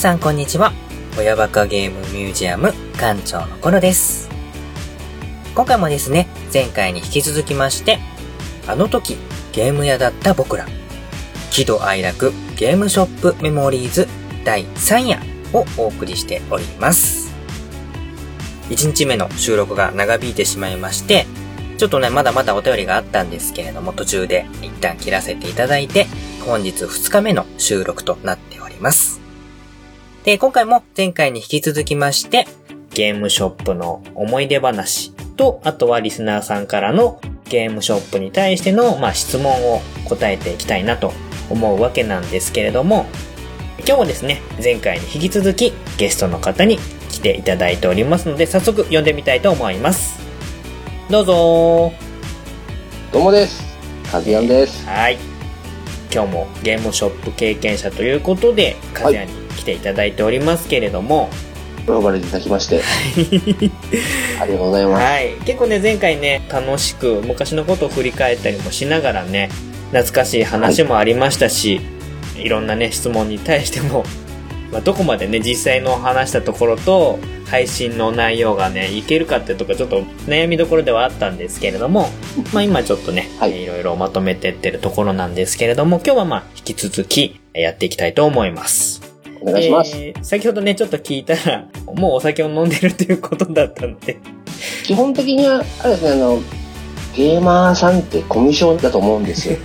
さんこんにちは。親バカゲームミュージアム館長のコロです。今回もですね、前回に引き続きまして、あの時ゲーム屋だった僕ら、喜怒哀楽ゲームショップメモリーズ第3夜をお送りしております。1日目の収録が長引いてしまいまして、ちょっとね、まだまだお便りがあったんですけれども、途中で一旦切らせていただいて、本日2日目の収録となっております。で、今回も前回に引き続きまして、ゲームショップの思い出話と、あとはリスナーさんからのゲームショップに対しての、まあ、質問を答えていきたいなと思うわけなんですけれども、今日もですね、前回に引き続きゲストの方に来ていただいておりますので、早速呼んでみたいと思います。どうぞどうもです。カズヤンです。はい。今日もゲームショップ経験者ということで、カズヤに来ていただいておりますけれども、お呼ばれていただきまして、ありがとうございます。はい。結構ね、前回ね、楽しく昔のことを振り返ったりもしながらね、懐かしい話もありましたし、い、ろんなね、質問に対しても、まあ、どこまでね、実際の話したところと、配信の内容がね、いけるかってとか、ちょっと悩みどころではあったんですけれども、まあ今ちょっとね、はいいろいろまとめてってるところなんですけれども、今日はまあ引き続きやっていきたいと思います。お願いします。えー先ほどね、ちょっと聞いたら、もうお酒を飲んでるということだったので、基本的には、あれですね、あの、ゲーマーさんってコミュ障だと思うんですよ。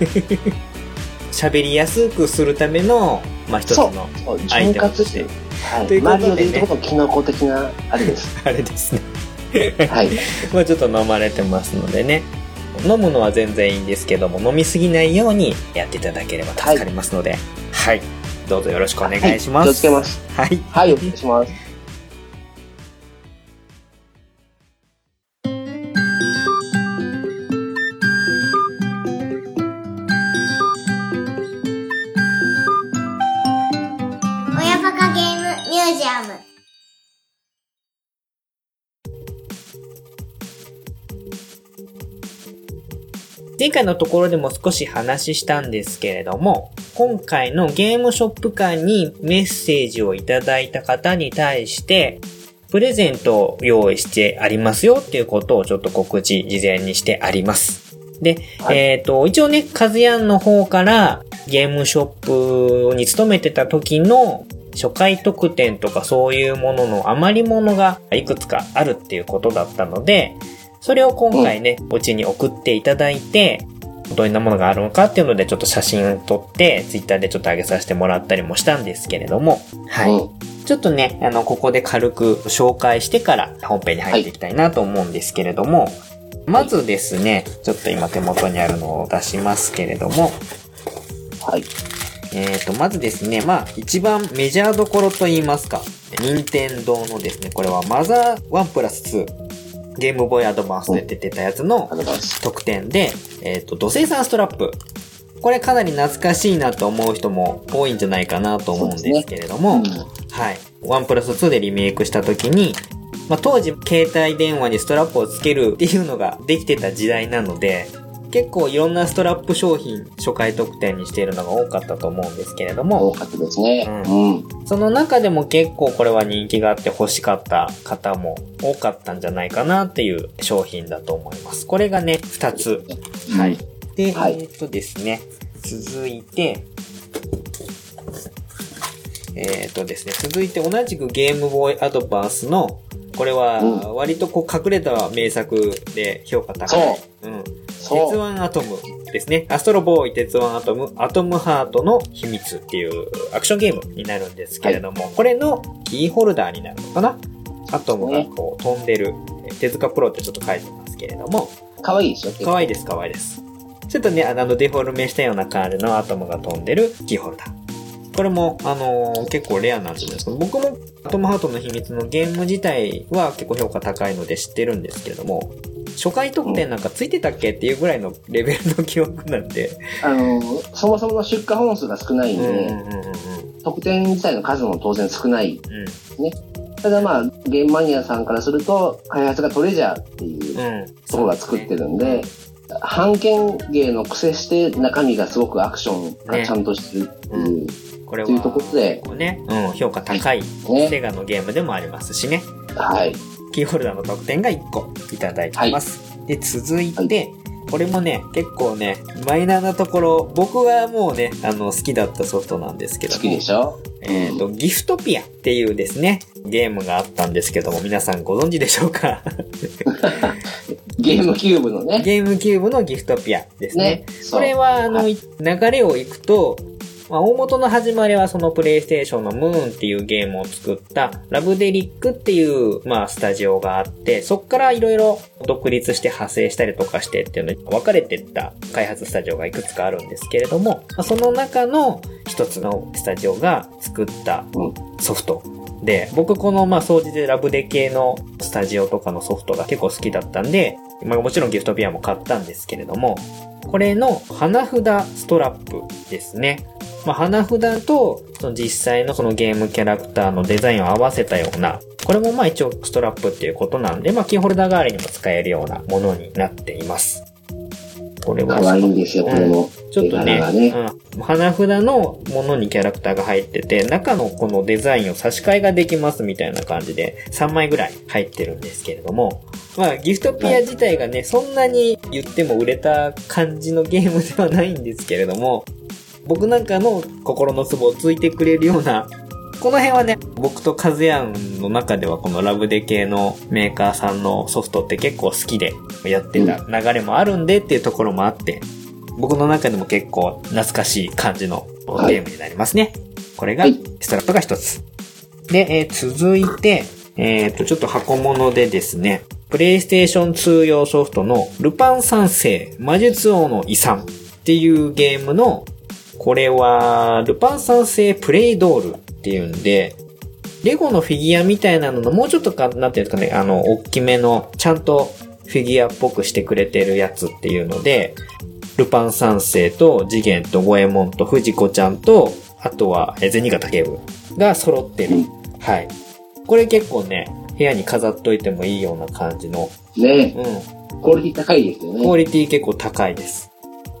喋りやすくするための、まあ一つの、そうアイ潤テムとして。はい。ということでねマリオでいうところのキノコ的な、あれです。あれですね。はい。まあちょっと飲まれてますのでね。飲むのは全然いいんですけども、飲みすぎないようにやっていただければ助かりますので、はい。どうぞよろしくお願いします。はい気をつけます。はい。はい、お願いします。回のところでも少し話したんですけれども、今回のゲームショップ館にメッセージをいただいた方に対して、プレゼントを用意してありますよっていうことをちょっと告知事前にしてあります。で、はいえっ、と、一応ね、カズヤンの方からゲームショップに勤めてた時の初回特典とかそういうものの余り物がいくつかあるっていうことだったので、それを今回ね、うちに送っていただいて、どんなものがあるのかっていうのでちょっと写真を撮って、ツイッターでちょっと上げさせてもらったりもしたんですけれども、はい。うん。ちょっとね、あの、ここで軽く紹介してから本編に入っていきたいなと思うんですけれども、まずですね、ちょっと今手元にあるのを出しますけれども、はい。えーと、まずですね、まあ、一番メジャーどころと言いますか、任天堂のですね、これはマザー1プラス2、ゲームボーイアドバンスで出てたやつの。特典で、えっ、と、土星さんストラップ。これかなり懐かしいなと思う人も多いんじゃないかなと思うんですけれども、うんはい。1プラス2でリメイクした時に、まあ、当時携帯電話にストラップをつけるっていうのができてた時代なので、結構いろんなストラップ商品初回特典にしているのが多かったと思うんですけれど多も、かったですね。ううん。その中でも結構これは人気があって欲しかった方も多かったんじゃないかなっていう商品だと思います。これがね、2つ。はい。で、はいえーっとですね、続いて、えーっとですね、続いて同じくゲームボーイアドバンスの、これはうん割とこう隠れた名作で評価高い。うん。鉄腕アトムですね。アストロボーイ鉄腕アトム、アトムハートの秘密っていうアクションゲームになるんですけれども、これのキーホルダーになるのかな？アトムがこう飛んでる、え手塚プロってちょっと書いてますけれども、かわいいでしょ？可愛いです、可愛いです。ちょっとね、あの、デフォルメしたような感じのアトムが飛んでるキーホルダー。これも、あのー結構レアなんですけど、僕もアトムハートの秘密のゲーム自体は結構評価高いので知ってるんですけれども、初回特典なんかついてたっけっていうぐらいのレベルの記憶なんで、あの、そもそもの出荷本数が少ないんで、うんうんうんうん特典自体の数も当然少ない。うん。ただまあ、ゲームマニアさんからすると、開発がトレジャーっていううん。ところが作ってるんで、半剣芸の癖して中身がすごくアクションがちゃんとしてるっていう。これは、というところでね、うん、評価高い、ねセガのゲームでもありますしね。はい。キーホルダーの特典が1個いただいてます。で、続いて、これもね、結構ね、マイナーなところ、僕はもうね、あの、好きだったソフトなんですけども。好きでしょ？えっ、と、ギフトピアっていうですね、ゲームがあったんですけども、皆さんご存知でしょうか？ゲームキューブのね。ゲームキューブのギフトピアですね。ね。これは、あの、はい流れをいくと、まあ、大元の始まりはそのプレイステーションのムーンっていうゲームを作ったラブデリックっていう、まあ、スタジオがあって、そっからいろいろ独立して派生したりとかしてっていうのに分かれてった開発スタジオがいくつかあるんですけれども、まあその中の一つのスタジオが作ったソフトで、僕このまあ掃除でラブデ系のスタジオとかのソフトが結構好きだったんで、まあもちろんギフトピアも買ったんですけれども、これの花札ストラップですね。まあ、花札とその実際のそのゲームキャラクターのデザインを合わせたような、これもまあ一応ストラップっていうことなんで、まあキーホルダー代わりにも使えるようなものになっています。これは。可愛いんですよ、これも。ちょっとね、ね。うん、花札のものにキャラクターが入ってて、中のこのデザインを差し替えができますみたいな感じで、3枚ぐらい入ってるんですけれども、まあ、ギフトピア自体がね、そんなに言っても売れた感じのゲームではないんですけれども、僕なんかの心のツボをついてくれるような、この辺はね、僕とカズヤンの中ではこのラブデ系のメーカーさんのソフトって結構好きでやってた流れもあるんでっていうところもあって、僕の中でも結構懐かしい感じのゲームになりますね。これがはいストラップが一つ。で、えー続いて、えっ、と、ちょっと箱物でですね、プレイステーション2用ソフトのルパン三世魔術王の遺産っていうゲームの、これは、ルパン三世プレイドールっていうんで、レゴのフィギュアみたいなののもうちょっとか、なんていうんですかね、あの、大きめの、ちゃんとフィギュアっぽくしてくれてるやつっていうので、ルパン三世と次元と五右衛門と藤子ちゃんと、あとは、え銭形警部が揃ってる。はい。これ結構ね、部屋に飾っといてもいいような感じの、ね。うん。クオリティ高いですよクオね。リティ結構高いです。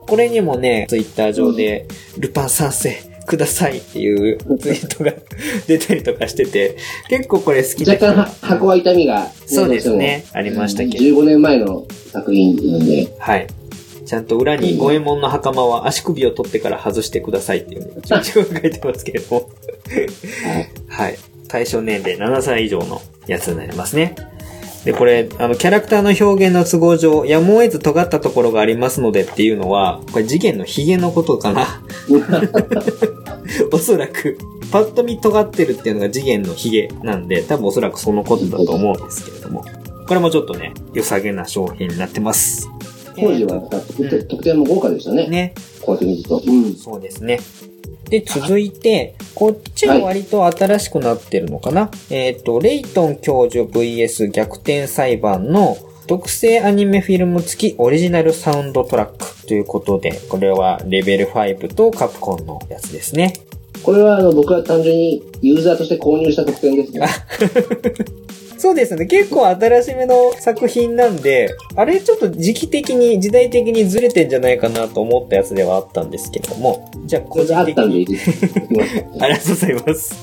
これにもね、ツイッター上で、ルパン三世くださいっていうツイートが 出たりとかしてて、結構これ好き若干は箱は痛みが、ねそうですね。ありましたけど。15年前の作品なんで、はい。ちゃんと裏に五右衛門の袴は足首を取ってから外してくださいっていうのが一応書いてますけれども。はい。はい。対象年齢7歳以上のやつになりますね。で、これ、あの、キャラクターの表現の都合上、やむを得ず尖ったところがありますのでっていうのは、これ次元のヒゲのことかな。おそらく、パッと見尖ってるっていうのが次元のヒゲなんで、多分おそらくそのことだと思うんですけれども。これもちょっとね、良さげな商品になってます。当時は特典特典も豪華でしたね。ね。こうやって見ると。うん。そうですね。で、続いて、こっちは割と新しくなってるのかな、えっ、と、レイトン教授 VS 逆転裁判の特製アニメフィルム付きオリジナルサウンドトラックということで、これはレベル5とカプコンのやつですね。これはあの僕は単純にユーザーとして購入した特典ですね。そうですね。結構新しめの作品なんで、あれちょっと時期的に、時代的にずれてんじゃないかなと思ったやつではあったんですけれども、じゃあ個これ人的にあ。ありがとうございます。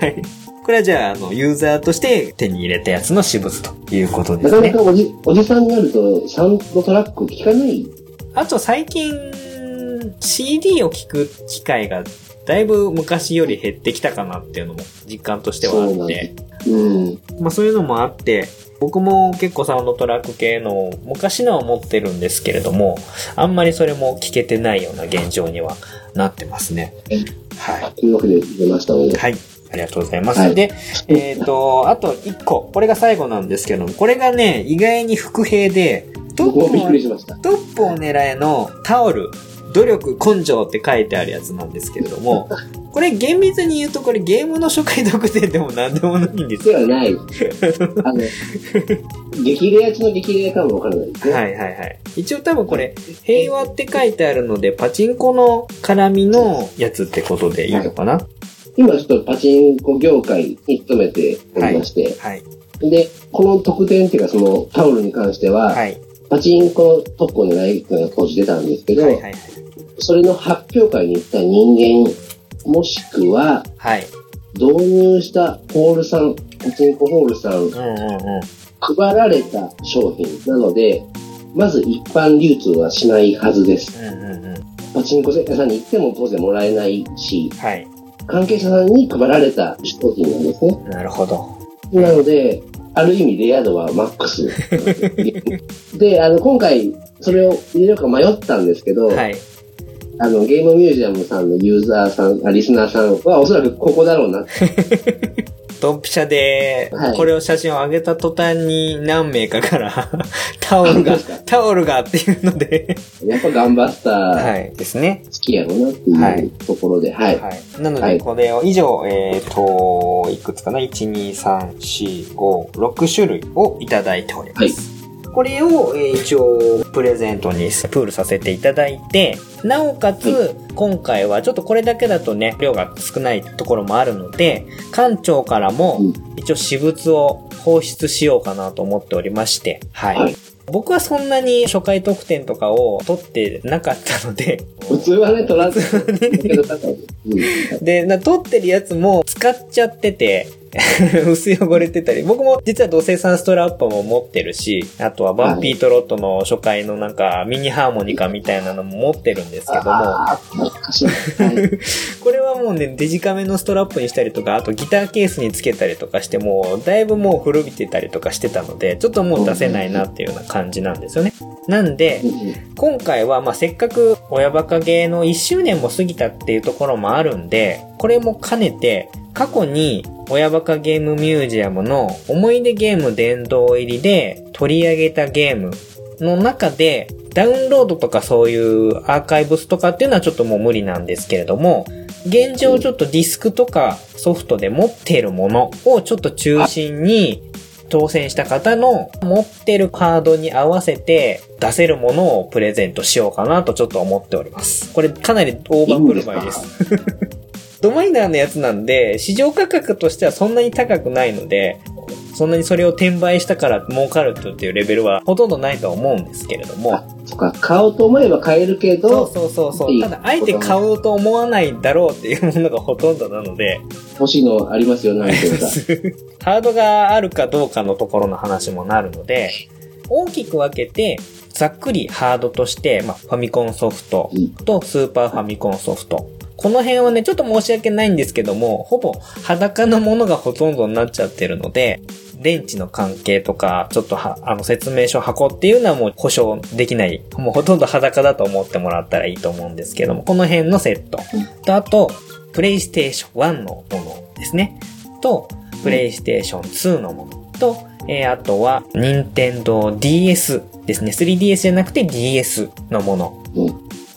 はい。これはじゃあ、あの、ユーザーとして手に入れたやつの私物ということですねなかなか。おじおじさんになると、サウンドトラック聞かない？あと最近、CD を聞く機会がだいぶ昔より減ってきたかなっていうのも実感としてはあって、うん。まあそういうのもあって、僕も結構サウンドトラック系の昔のは持ってるんですけれども、あんまりそれも聞けてないような現状にはなってますね。はい。というわけで出ましたので。はい。ありがとうございます。はいで、えっ、と、あと1個。これが最後なんですけども、これがね、意外に伏兵で、トップを。トップを狙えのタオル、努力、根性って書いてあるやつなんですけれども、これ厳密に言うとこれゲームの初回特典でも何でもないんですよ。ではない。あの、激レア中の激レアかもわからないですね。はいはいはい。一応多分これ、平和って書いてあるので、パチンコの絡みのやつってことでいいのかな？今ちょっとパチンコ業界に勤めておりまして、はい。で、この特典っていうかそのタオルに関しては、はい。パチンコの特攻のライブが当時出たんですけど、はいはいはい。それの発表会に行った人間、もしくは、はい。導入したホールさん、パチンコホールさん、うんうんうん。配られた商品なので、まず一般流通はしないはずです。うんうんうん。パチンコ屋さんに行っても当然もらえないし、はい。関係者さんに配られた商品なんですね。なるほど。なので、ある意味レア度はマックス。で、あの、今回、それを入れようか迷ったんですけど、はい。あの、ゲームミュージアムさんのユーザーさん、あリスナーさんはおそらくここだろうな。ドンピシャでは、いこれを写真を上げた途端に何名かから、タオルがタオルがっていうので、やっぱガンバスターはい。ですね。好きやろうなってはいいうところで、はい。はい。なので、はいこれを以上、えっ、と、いくつかな ?1、2、3、4、5、6種類をいただいております。これを、えー一応、プレゼントにプールさせていただいて、なおかつ、今回はちょっとこれだけだとね、量が少ないところもあるので、館長からもうん、一応私物を放出しようかなと思っておりまして、はい。はい。僕はそんなに初回特典とかを取ってなかったので、普通はね、取らずで、な、撮ってるやつも使っちゃってて、薄汚れてたり、僕も実は土星さんストラップも持ってるし、あとはバンピートロットの初回のなんかミニハーモニカみたいなのも持ってるんですけども。これはもうね、デジカメのストラップにしたりとか、あとギターケースにつけたりとかして、もうだいぶもう古びてたりとかしてたので、ちょっともう出せないなっていうような感じなんですよね。なんで、今回は、まあ、せっかく親バカゲーの1周年も過ぎたっていうところもあるんで、これも兼ねて、過去に親バカゲームミュージアムの思い出ゲーム殿堂入りで取り上げたゲームの中で、ダウンロードとかそういうアーカイブスとかっていうのはちょっともう無理なんですけれども、現状ちょっとディスクとかソフトで持っているものをちょっと中心に当選した方の持ってるカードに合わせて出せるものをプレゼントしようかなとちょっと思っております。これかなり大盤振る舞いです。ドマイナーのやつなんで、市場価格としてはそんなに高くないので、そんなにそれを転売したから儲かるっていうレベルはほとんどないとは思うんですけれどもあ、そっか、買おうと思えば買えるけそうど、そうそうそ。いういただ、あえて買おうと思わないだろうっていうものがほとんどなので、欲しいのありますよ、何ていうか。ハードがあるかどうかのところの話もなるので、大きく分けて、ざっくりハードとして、まあ、ファミコンソフトとスーパーファミコンソフト。この辺はね、ちょっと申し訳ないんですけども、ほぼ裸のものがほとんどになっちゃってるので、電池の関係とか、ちょっとは、あの、説明書箱っていうのはもう保証できない。もうほとんど裸だと思ってもらったらいいと思うんですけども、この辺のセット。と、あと、プレイステーション1のものですね。と、プレイステーション2のもの。と、えーあとは、任天堂 DS ですね。3DS じゃなくて DS のもの。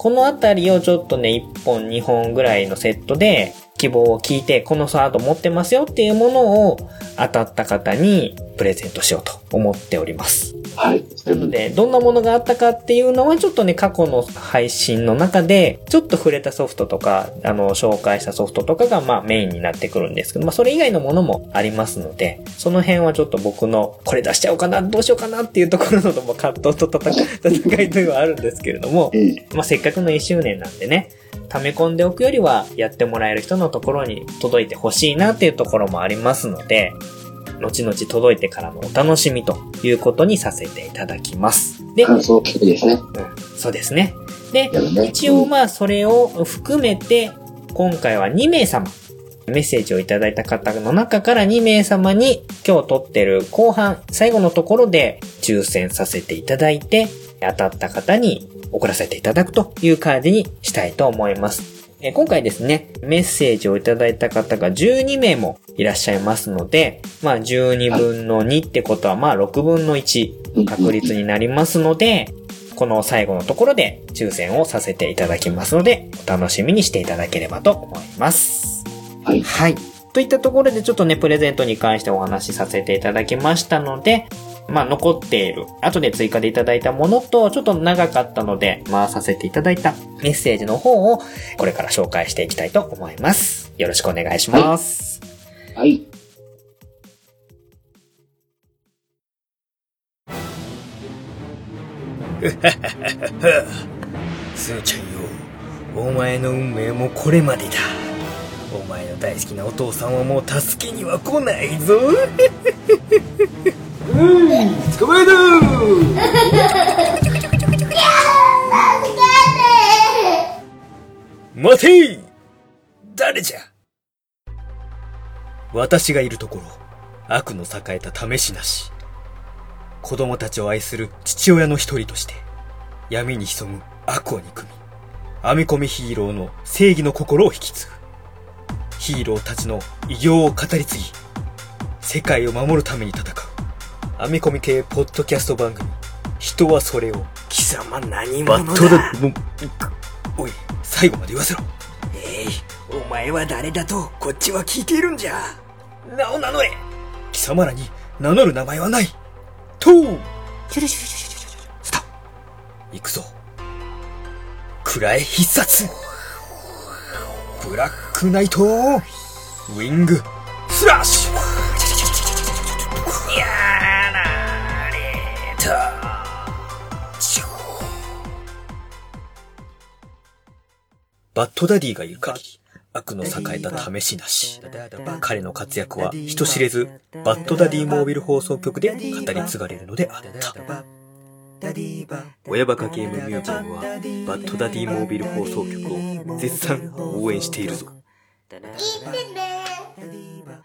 この辺りをちょっとね、1本2本ぐらいのセットで希望を聞いて、このサード持ってますよっていうものを当たった方にプレゼントしようと思っております。はい。なので、どんなものがあったかっていうのはちょっとね、過去の配信の中で、ちょっと触れたソフトとか、あの、紹介したソフトとかが、まあメインになってくるんですけど、まあそれ以外のものもありますので、その辺はちょっと僕の、これ出しちゃおうかな、どうしようかなっていうところのまあ葛藤と戦戦いというのはあるんですけれども、うん。まあせっかくの1周年なんでね、溜め込んでおくよりは、やってもらえる人のところに届いてほしいなっていうところもありますので、後々届いてからのお楽しみということにさせていただきます。で、感想聞きですね。うんそうですね。でね、一応まあそれを含めて、今回は2名様、メッセージをいただいた方の中から2名様に今日撮ってる後半、最後のところで抽選させていただいて、当たった方に送らせていただくという感じにしたいと思います。えー今回ですね、メッセージをいただいた方が12名もいらっしゃいますので、まあ12分の2ってことはまあ6分の1確率になりますので、この最後のところで抽選をさせていただきますので、お楽しみにしていただければと思います。はい。はい。といったところでちょっとね、プレゼントに関してお話しさせていただきましたので、まあ残っている、後で追加でいただいたものと、ちょっと長かったので、回させていただいたメッセージの方を、これから紹介していきたいと思います。よろしくお願いします。はい。すーちゃんよ、お前の運命もこれまでだ。お前の大好きなお父さんはもう助けには来ないぞ。捕まえろ待て誰じゃ私がいるところ、悪の栄えた試しなし。子供たちを愛する父親の一人として、闇に潜む悪を憎み、編み込みヒーローの正義の心を引き継ぐ。ヒーローたちの偉業を語り継ぎ、世界を守るために戦う。編み込み系ポッドキャスト番組、人はそれを、貴様何者だ。だ、もおい、最後まで言わせろ。えい、お前は誰だと、こっちは聞いているんじゃ。名を名乗れ。貴様らに名乗る名前はない。とう。スタ行くぞ。暗い必殺。ブラックナイト。ウィングバッドダディがいる限り、悪の栄えた試しなし。彼の活躍は人知れず、バッドダディモービル放送局で語り継がれるのであった。親バカゲームミュージアムは、バッドダディモービル放送局を絶賛応援しているぞ。聞いてね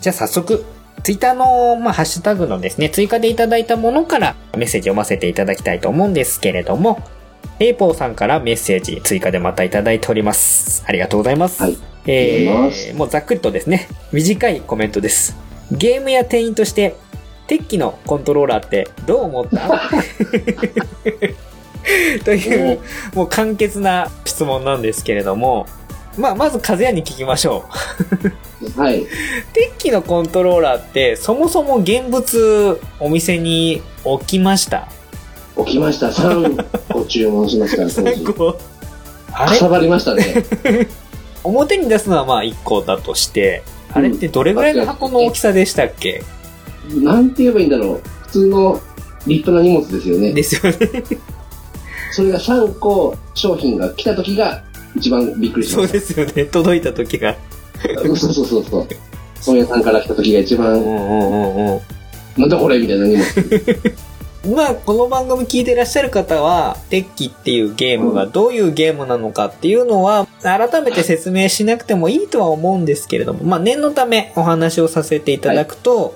じゃあ早速、ツイッターの、まあ、ハッシュタグのですね、追加でいただいたものからメッセージ読ませていただきたいと思うんですけれども、レイポーさんからメッセージ追加でまたいただいております。ありがとうございます。はいえー、もうざっくりとですね、短いコメントです。ゲームや店員として、鉄器のコントローラーってどう思った？という、もう簡潔な質問なんですけれども、まあ、まず、和也に聞きましょう。はい。鉄器のコントローラーって、そもそも現物お店に置きました？起きました。3個注文しました。当時3個。あかれさばりましたね。表に出すのはまあ1個だとして、あれってどれぐらいの箱の大きさでしたっけ？なんて言えばいいんだろう。普通の立派な荷物ですよね。ですよね。それが3個商品が来た時が一番びっくりしそうですよね。届いた時が。た。そうそうそうそう。本屋さんから来た時が一うん番、うんうんうん。なんだこれみたいな荷物。まあ、この番組聞いてらっしゃる方は、鉄器っていうゲームがどういうゲームなのかっていうのは、改めて説明しなくてもいいとは思うんですけれども、まあ、念のためお話をさせていただくと、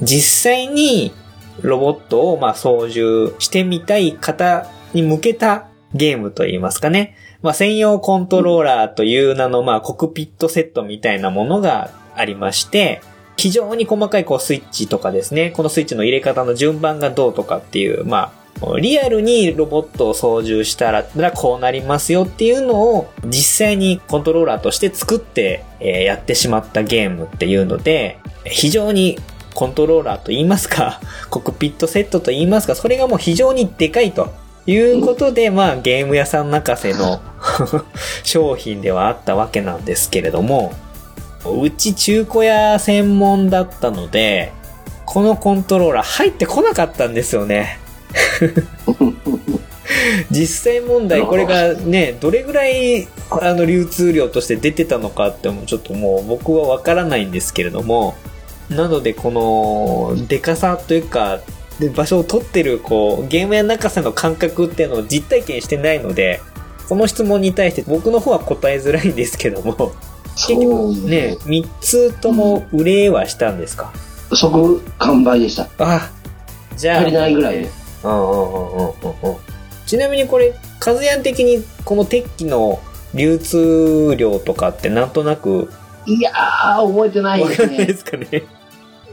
実際にロボットをまあ操縦してみたい方に向けたゲームといいますかね。まあ、専用コントローラーという名のまあコクピットセットみたいなものがありまして、非常に細かいこうスイッチとかですね、このスイッチの入れ方の順番がどうとかっていう、まあ、リアルにロボットを操縦したらこうなりますよっていうのを実際にコントローラーとして作って、やってしまったゲームっていうので、非常にコントローラーと言いますか、コクピットセットと言いますか、それがもう非常にでかいと。いうことで、まあゲーム屋さん泣かせの 商品ではあったわけなんですけれども、うち中古屋専門だったので、このコントローラー入ってこなかったんですよね。実際問題これがね、どれぐらいあの流通量として出てたのかってもちょっともう僕はわからないんですけれども、なのでこのデカさというか、で場所を取ってるこうゲームや中さの感覚っていうのを実体験してないので、この質問に対して僕の方は答えづらいんですけども、結局ね、3つとも売れはしたんですか、即完売でした。あ、じゃあ。足りないぐらいで。うんうんうんうんうんうん。ちなみにこれ、カズヤン的にこの鉄器の流通量とかってなんとなくいやー、覚えてないですわかんないでね。すかね。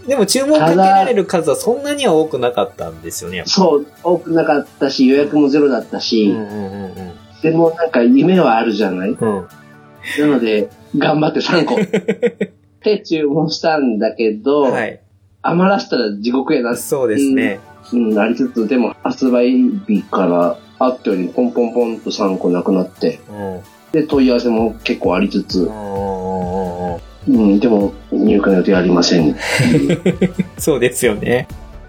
でも注文かけられる数はそんなには多くなかったんですよね。そう、多くなかったし、予約もゼロだったし、うんうんうんでもなんか夢はあるじゃない？うん。うん。なので、頑張って3個。で、注文したんだけど、はい。余らしたら地獄やな、そうですね。うん、ありつつ、でも発売日からあったようにポンポンポンと3個なくなって、うん。で、問い合わせも結構ありつつ、うんでも入荷の予定ありません。そうですよね。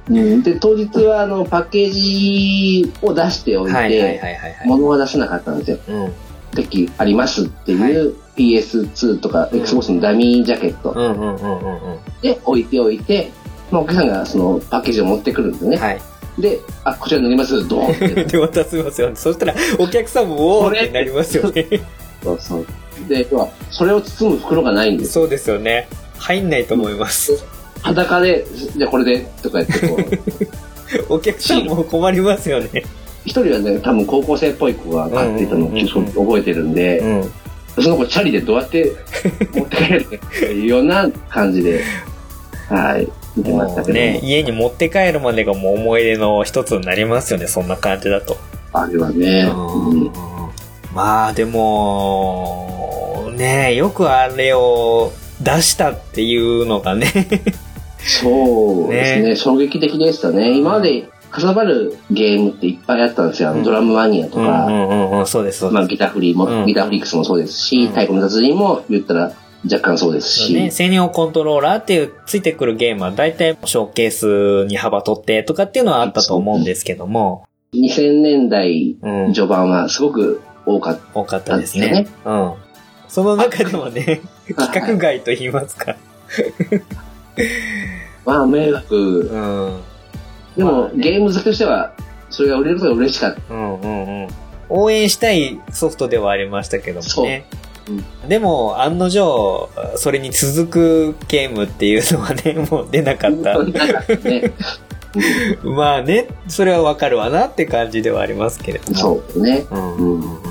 うん、で、当日はあの、パッケージを出しておいはいはいはいて、はいはい。物は出せなかったんですよ。うん。デッキありますっていう PS2 とかうん Xbox のダミージャケット。で置いておいて、まあ、お客さんがそのパッケージを持ってくるんですよね。はい。で、あ、こちら塗ります、ドーンって。で、渡せますよね。そしたら、お客さんも、おーってなりますよね。そうそう。で、それを包む袋がないんです。そうですよね。入んないと思います。裸で、じゃあこれで、とか言ってこう、お客さんも困りますよね。一人はね、多分高校生っぽい子が買ってたのをうんうんうんうん覚えてるんで、うん。その子チャリでどうやって 持って帰るっていうような感じで、はい、見てましたけども、ね、家に持って帰るまでがもう思い出の一つになりますよね、そんな感じだと。あれはね、うんまあでも、ねよくあれを出したっていうのがね、そうですねね。衝撃的でしたね。今までかさばるゲームっていっぱいあったんですよ。あのうん。ドラムマニアとうんか、うんうんうん、そうです、まあ。ギターフリーも、うん。ギターフリックスもそうですし、うん。太鼓の達人も言ったら若干そうですし、ね、専用コントローラーっていうついてくるゲームは大体ショーケースに幅取ってとかっていうのはあったと思うんですけども、2000年代うん、序盤はすごく多かっ多かったですね。うん。その中でもね、た。規格外と言いますか。まあ、迷惑。うん。でも、まあねゲーム好きとしては、それが売れることが嬉しかった。うんうんうん。応援したいソフトではありましたけどもね。でも、案の定、それに続くゲームっていうのはね、もう出なかった。ね、まあね、それはわかるわなって感じではありますけれども。そうね。うんうんうん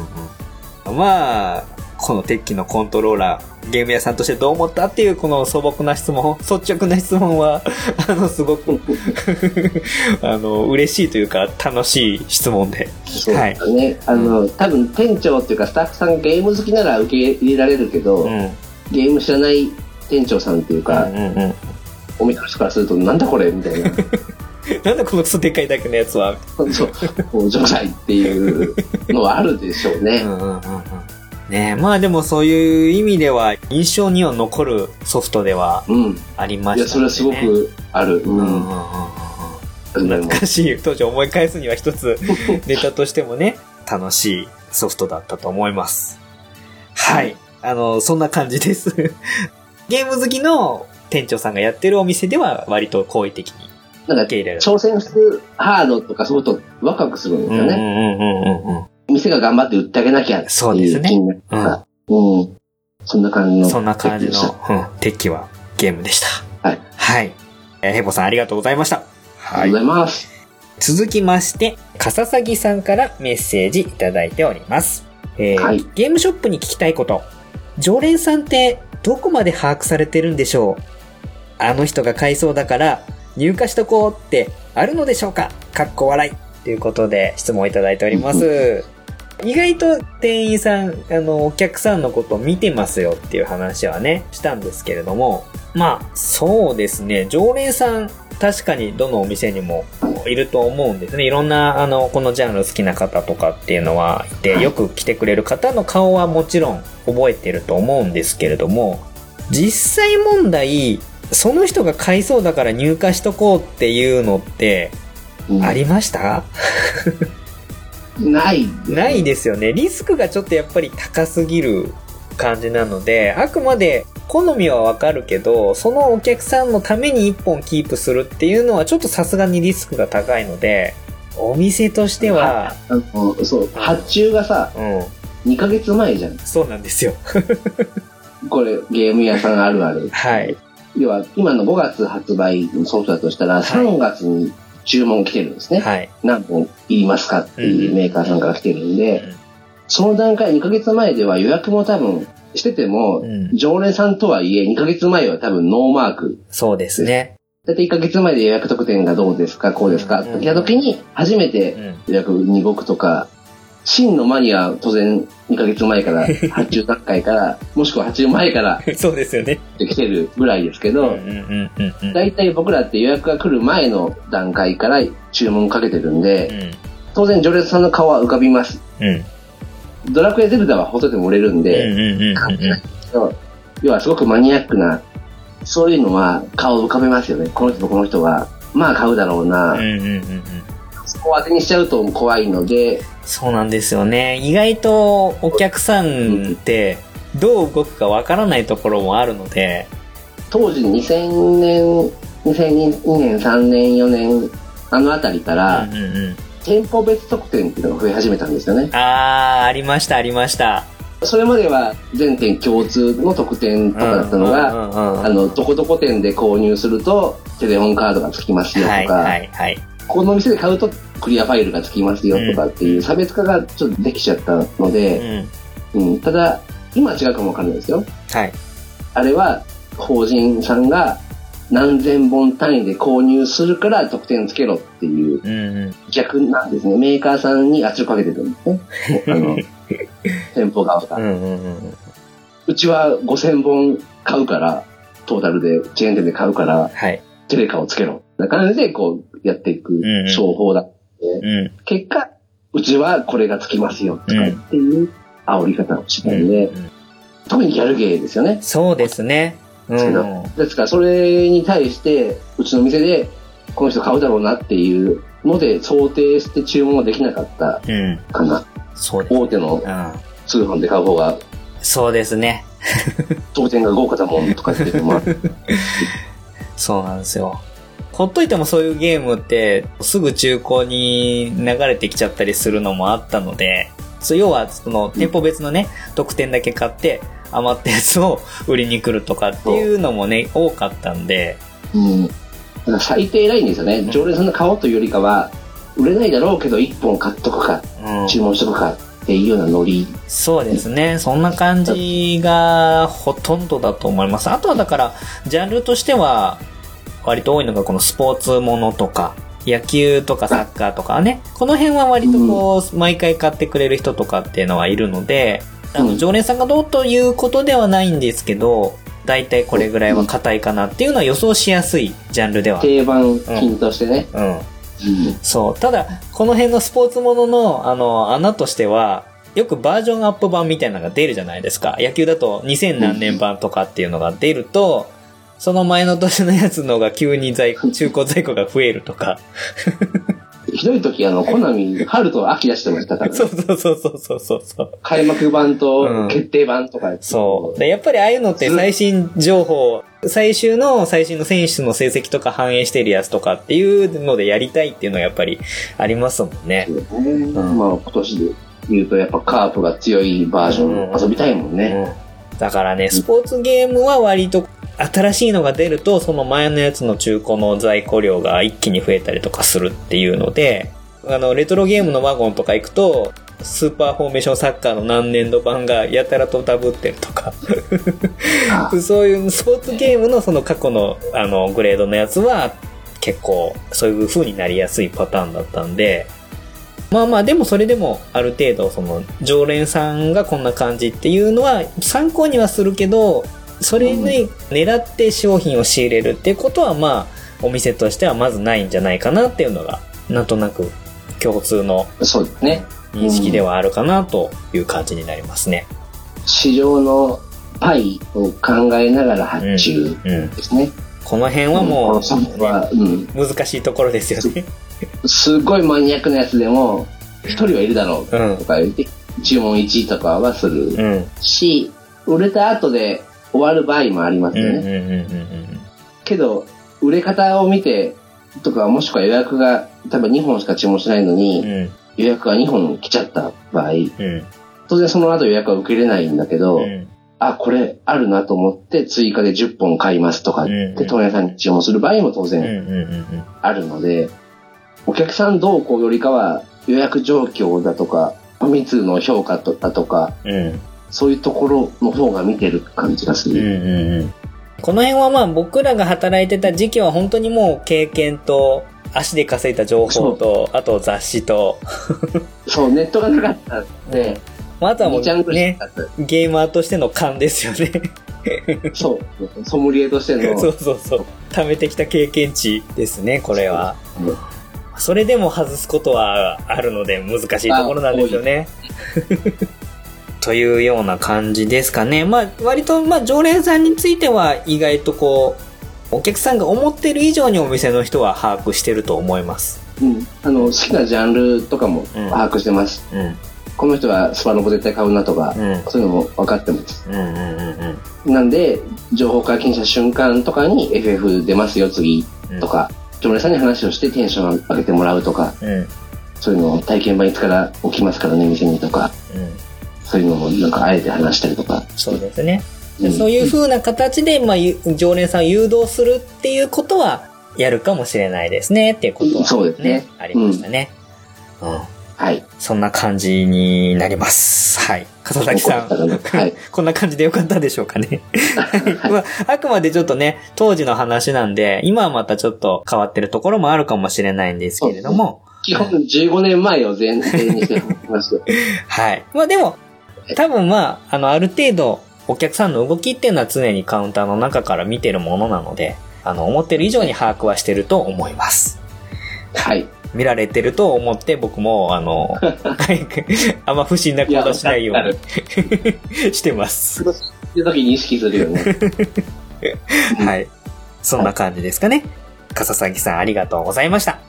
うん。まあ、この鉄器のコントローラー、ゲーム屋さんとしてどう思ったっていうこの素朴な質問、率直な質問は、あの、すごく、あの、嬉しいというか、楽しい質問で。そうだね。あの、多分店長っていうかスタッフさんゲーム好きなら受け入れられるけど、うん。うんゲーム知らない店長さんっていうか、うんうん。お店の人からすると、なんだこれみたいな。なんだこのクソでかいだけのやつは。そう、もう、除外っていうのはあるでしょうね。うんうんうんうん。ねえ、まあでもそういう意味では、印象には残るソフトではうん。ありまいや、したね。それはすごくある。うん。うん懐かしい当時思い返すには一つ ネタとしてもね、楽しいソフトだったと思います。はい。あの、そんな感じです。ゲーム好きの店長さんがやってるお店では割と好意的になんか、受け入れる。挑戦するハードとかそういうことワクワクするんですよね。うんうんうんうんうん。店が頑張って売ってあげなきゃってそうですねいう気になるとか。うん。そんな感じの。そんな感じの、うん、鉄器はゲームでした。はい。はい。えーヘボさんありがとうございました。あはいりがとうございます。続きまして、笠崎さんからメッセージいただいております。えーはいゲームショップに聞きたいこと。常連さんってどこまで把握されてるんでしょう？あの人が買いそうだから入荷しとこうってあるのでしょうか？かっこ笑い。ということで質問いただいております。意外と店員さん、あの、お客さんのことを見てますよっていう話はね、したんですけれども、まあ、そうですね、常連さん、確かにどのお店にもいると思うんですね。いろんな、あの、このジャンル好きな方とかっていうのはいて、よく来てくれる方の顔はもちろん覚えてると思うんですけれども、実際問題、その人が買いそうだから入荷しとこうっていうのって、うん。ありました？ない。ないですよね。リスクがちょっとやっぱり高すぎる感じなので、あくまで好みはわかるけど、そのお客さんのために一本キープするっていうのはちょっとさすがにリスクが高いので、お店としては、そう、発注がさ、うん、2ヶ月前じゃん。そうなんですよ。これ、ゲーム屋さんあるある。はい。要は、今の5月発売のソフトだとしたら、3月に注文来てるんですね。はい。何本いりますかっていうメーカーさんから来てるんで、うんその段階2ヶ月前では予約も多分してても、うん常連さんとはいえ2ヶ月前は多分ノーマーク。そうですね。だって1ヶ月前で予約特典がどうですか、こうですかって来た時に初めてうん。予約に動くとか、真のマニアは当然2ヶ月前から、発注段階から、もしくは発注前から そうですよね。来てるぐらいですけど。大体僕らって予約が来る前の段階から注文かけてるんで、うん。当然常連さんの顔は浮かびます。うん。ドラクエゼルダはほっといても売れるんうんで、要はすごくマニアックな、そういうのは顔を浮かべますよね。この人とこの人は、まあ買うだろうな。うんうんうんうん。そこを当てにしちゃうと怖いので、そうなんですよね。意外とお客さんってどう動くかわからないところもあるので、当時2000年、2002年、3年、4年、あのあたりかうんら、うんうん。店舗別特典っていうのが増え始めたんですよね。あー、ありましたありました。それまでは全店共通の特典とかだったのが、うんうんうんうんあの、どこどこ店で購入するとテレホンカードが付きますよとか、はいはいはい。この店で買うとクリアファイルが付きますよとかっていう差別化がちょっとできちゃったのうで、ん。うん、ただ、今は違うかもわかんないですよ。はい。あれは法人さんが何千本単位で購入するから得点つけろっていう。逆なんですね。メーカーさんに圧力かけてるんですね。あの、店舗側が。うんうんうん。うちは5000本買うから、トータルで、チェーン店で買うから、はい。テレカをつけろ。な感じで、こう、やっていくんうん商法だ。うん。結果、うちはこれがつきますよ、とかっていう煽り方をしたんで、うん特にギャルゲーですよね。そうですね。うん。ですから、それに対して、うちの店で、この人買うだろうなっていうので、想定して注文ができなかったうん。かな。そうです。大手のうん。通販で買う方が、そうですね。当店が豪華だもんとかっていうのもある。そうなんですよ。ほっといてもそういうゲームってすぐ中古に流れてきちゃったりするのもあったので、そう要はその店舗別のね、特典だけ買って余ったやつを売りに来るとかっていうのもね、多かったんで、うん。だから最低ラインですよね。常連さんの買おうというよりかは、売れないだろうけど1本買っとくか、うん、注文しとくかっていうようなノリ。そうですね。そんな感じがほとんどだと思います。あとはだから、ジャンルとしては、割と多いのがこのスポーツものとか、野球とかサッカーとかね。この辺は割とこう、毎回買ってくれる人とかっていうのはいるので、あの、うん常連さんがどうということではないんですけど、大体これぐらいは硬いかなっていうのは予想しやすいジャンルでは。定番品としてね。うん。うんそう。ただ、この辺のスポーツものの、あの、穴としては、よくバージョンアップ版みたいなのが出るじゃないですか。野球だと2000何年版とかっていうのが出ると、その前の年のやつのが急に在庫、中古在庫が増えるとか。ひどい時、あの、コナミ、春と秋出してましたから、ねそうそうそうそうそうそうそう。開幕版うんと決定版とか、そう。でやっぱりああいうのって最新情報、最終の最新の選手の成績とか反映してるやつとかっていうのでやりたいっていうのはやっぱりありますもんね。そうねまあ今年で言うとやっぱカープが強いバージョン遊びたいもんね。だからね、スポーツゲームは割と新しいのが出ると、その前のやつの中古の在庫量が一気に増えたりとかするっていうので、あの、レトロゲームのワゴンとか行くと、スーパーフォーメーションサッカーの何年度版がやたらとダブってるとか、あ。そういうスポーツゲームのその過去のあのグレードのやつは結構そういう風になりやすいパターンだったんで、まあまあでもそれでもある程度その常連さんがこんな感じっていうのは参考にはするけど、それに狙って商品を仕入れるっていうことはまあお店としてはまずないんじゃないかなっていうのがなんとなく共通のそうですね。認識ではあるかなという感じになりますね。市場のパイを考えながら発注うん。ですね。この辺はこものソフトは、うん。う難しいところですよね。すごいマニアックなやつでも、一人はいるだろううんと。か言って、注文1とかはするうん。し、売れた後で終わる場合もありますよね。けど、売れ方を見て、とか、もしくは予約が、多分2本しか注文しないのに、うん。予約が2本来ちゃった場合、うん。当然その後予約は受けれないんだけど、うん。あ、これあるなと思って追加で10本買いますとかって問屋さんに注文する場合も当。然。あるので、お客さんどうこうよりかは予約状況だとか、密の評価だとか、そういうところの方が見てる感じがすうん。る。うん。うん。この辺はまあ僕らが働いてた時期は本当にもう経験と足で稼いだ情報と、あと雑誌と、そう、ネットがなかったんで、まああとはもうね、た。ゲーマーとしての勘ですよね。そう、ソムリエとしての、そうそうそう。貯めてきた経験値ですね、これは。うんそれでも外すことはあるので難しいところなんですよね。というような感じですかね。まあ、割と、まあ、常連さんについては意外とこう、お客さんが思ってる以上にお店の人は把握してると思います。うん。あの、好きなジャンルとかも把握してます。うん。この人はスパロボ絶対買うなとか、うん。そういうのも分かってます。うんうんうんなんで、情報解禁した瞬間とかに FF 出ますよ、次うん。とか、常連さんに話をしてテンション上げてもらうとか、うん。うん。そういうのを体験版いつから起きますからね、店にとか、うん。そういうのもなんかあえて話したりとか。そうですね。うんそういう風な形で、まあ、ゆ常連さんを誘導するっていうことは、やるかもしれないですね、っていうことは、そうですねありましたね。うん。はい。そんな感じになります。はい。笠崎さん。はい。こんな感じでよかったでしょうかね。はい まあ、あくまでちょっとね、当時の話なんで、今はまたちょっと変わってるところもあるかもしれないんですけれども、基本15年前を前提にしてますよ。はい。まあでも、多分まあ、あの、ある程度、お客さんの動きっていうのは常にカウンターの中から見てるものなので、あの、思ってる以上に把握はしてると思います。はい。見られてると思って僕も、あの、はいあんま不審な行動しないようにしてます。って時に意識するよね。はい。そんな感じですかね。笠崎さんありがとうございました。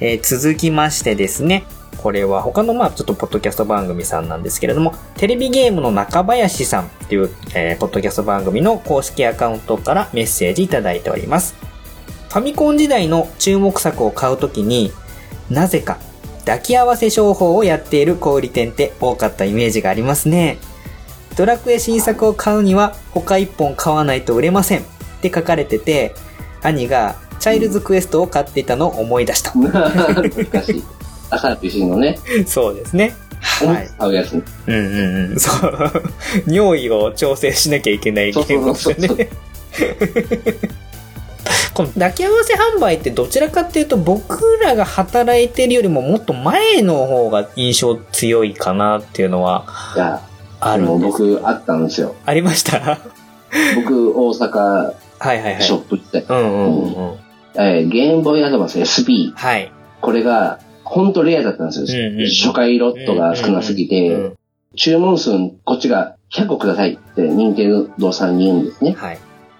えー続きましてですね。これは他のまあちょっとポッドキャスト番組さんなんですけれども、テレビゲームの中林さんっていう、えーポッドキャスト番組の公式アカウントからメッセージいただいております。ファミコン時代の注目作を買うときに、なぜか抱き合わせ商法をやっている小売店って多かったイメージがありますね。ドラクエ新作を買うには他一本買わないと売れませんって書かれてて、兄がチャイルズクエストを買っていたのを思い出した。難しい。朝 PC のね、そうですね。はいつ。買うやつ。うんうんうん。そう。尿意を調整しなきゃいけないゲームですね。この抱き合わせ販売ってどちらかっていうと僕らが働いてるよりももっと前の方が印象強いかなっていうのはあるんです。僕あったんですよ。ありました？は僕、大阪いはいはい。ショップって、うんうんうんうん。えーゲームボーイアドバンス SP。はい。これが、ほんとレアだったんですよ。うんうん初回ロットが少なすぎて、うん注文数、こっちが100個くださいって、任天堂さんに言うんですね。はい。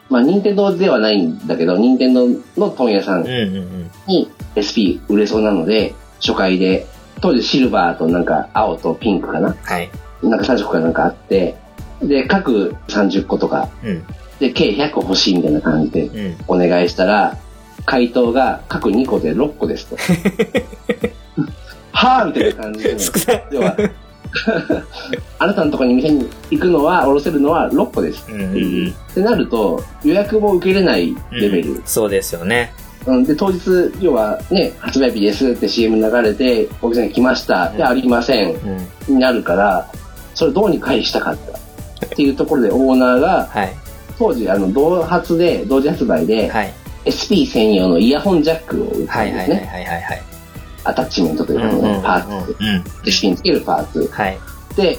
まあ、任天堂ではないんだけど、任天堂の問屋さんうんうんうん。に SP 売れそうなので、初回で、当時シルバーとなんか青とピンクかな？はい。なんか30個かなんかあって、で、各30個とか、うん。で、計100個欲しいみたいな感じでうん。お願いしたら、回答が各2個で6個ですと。はぁみたいな感じで。少ない。要は、あなたのところに店に行くのは、おろせるのは6個です。うんうんうん。ってなると、予約も受けれないレベル。そうですよね。うん、で、当日、要はね、発売日ですって CM 流れて、お客さんが来ました。で、ありません。うん。になるから、それどうにかしたかった。っていうところでオーナーが、はい。当時、あの、同発で、同時発売で、はい。SP 専用のイヤホンジャックを売ったはいはいはいんですね。はいはいはい。アタッチメントというか、うんうんうんパーツ。うん。で、芯につけるパーツ。はい。で、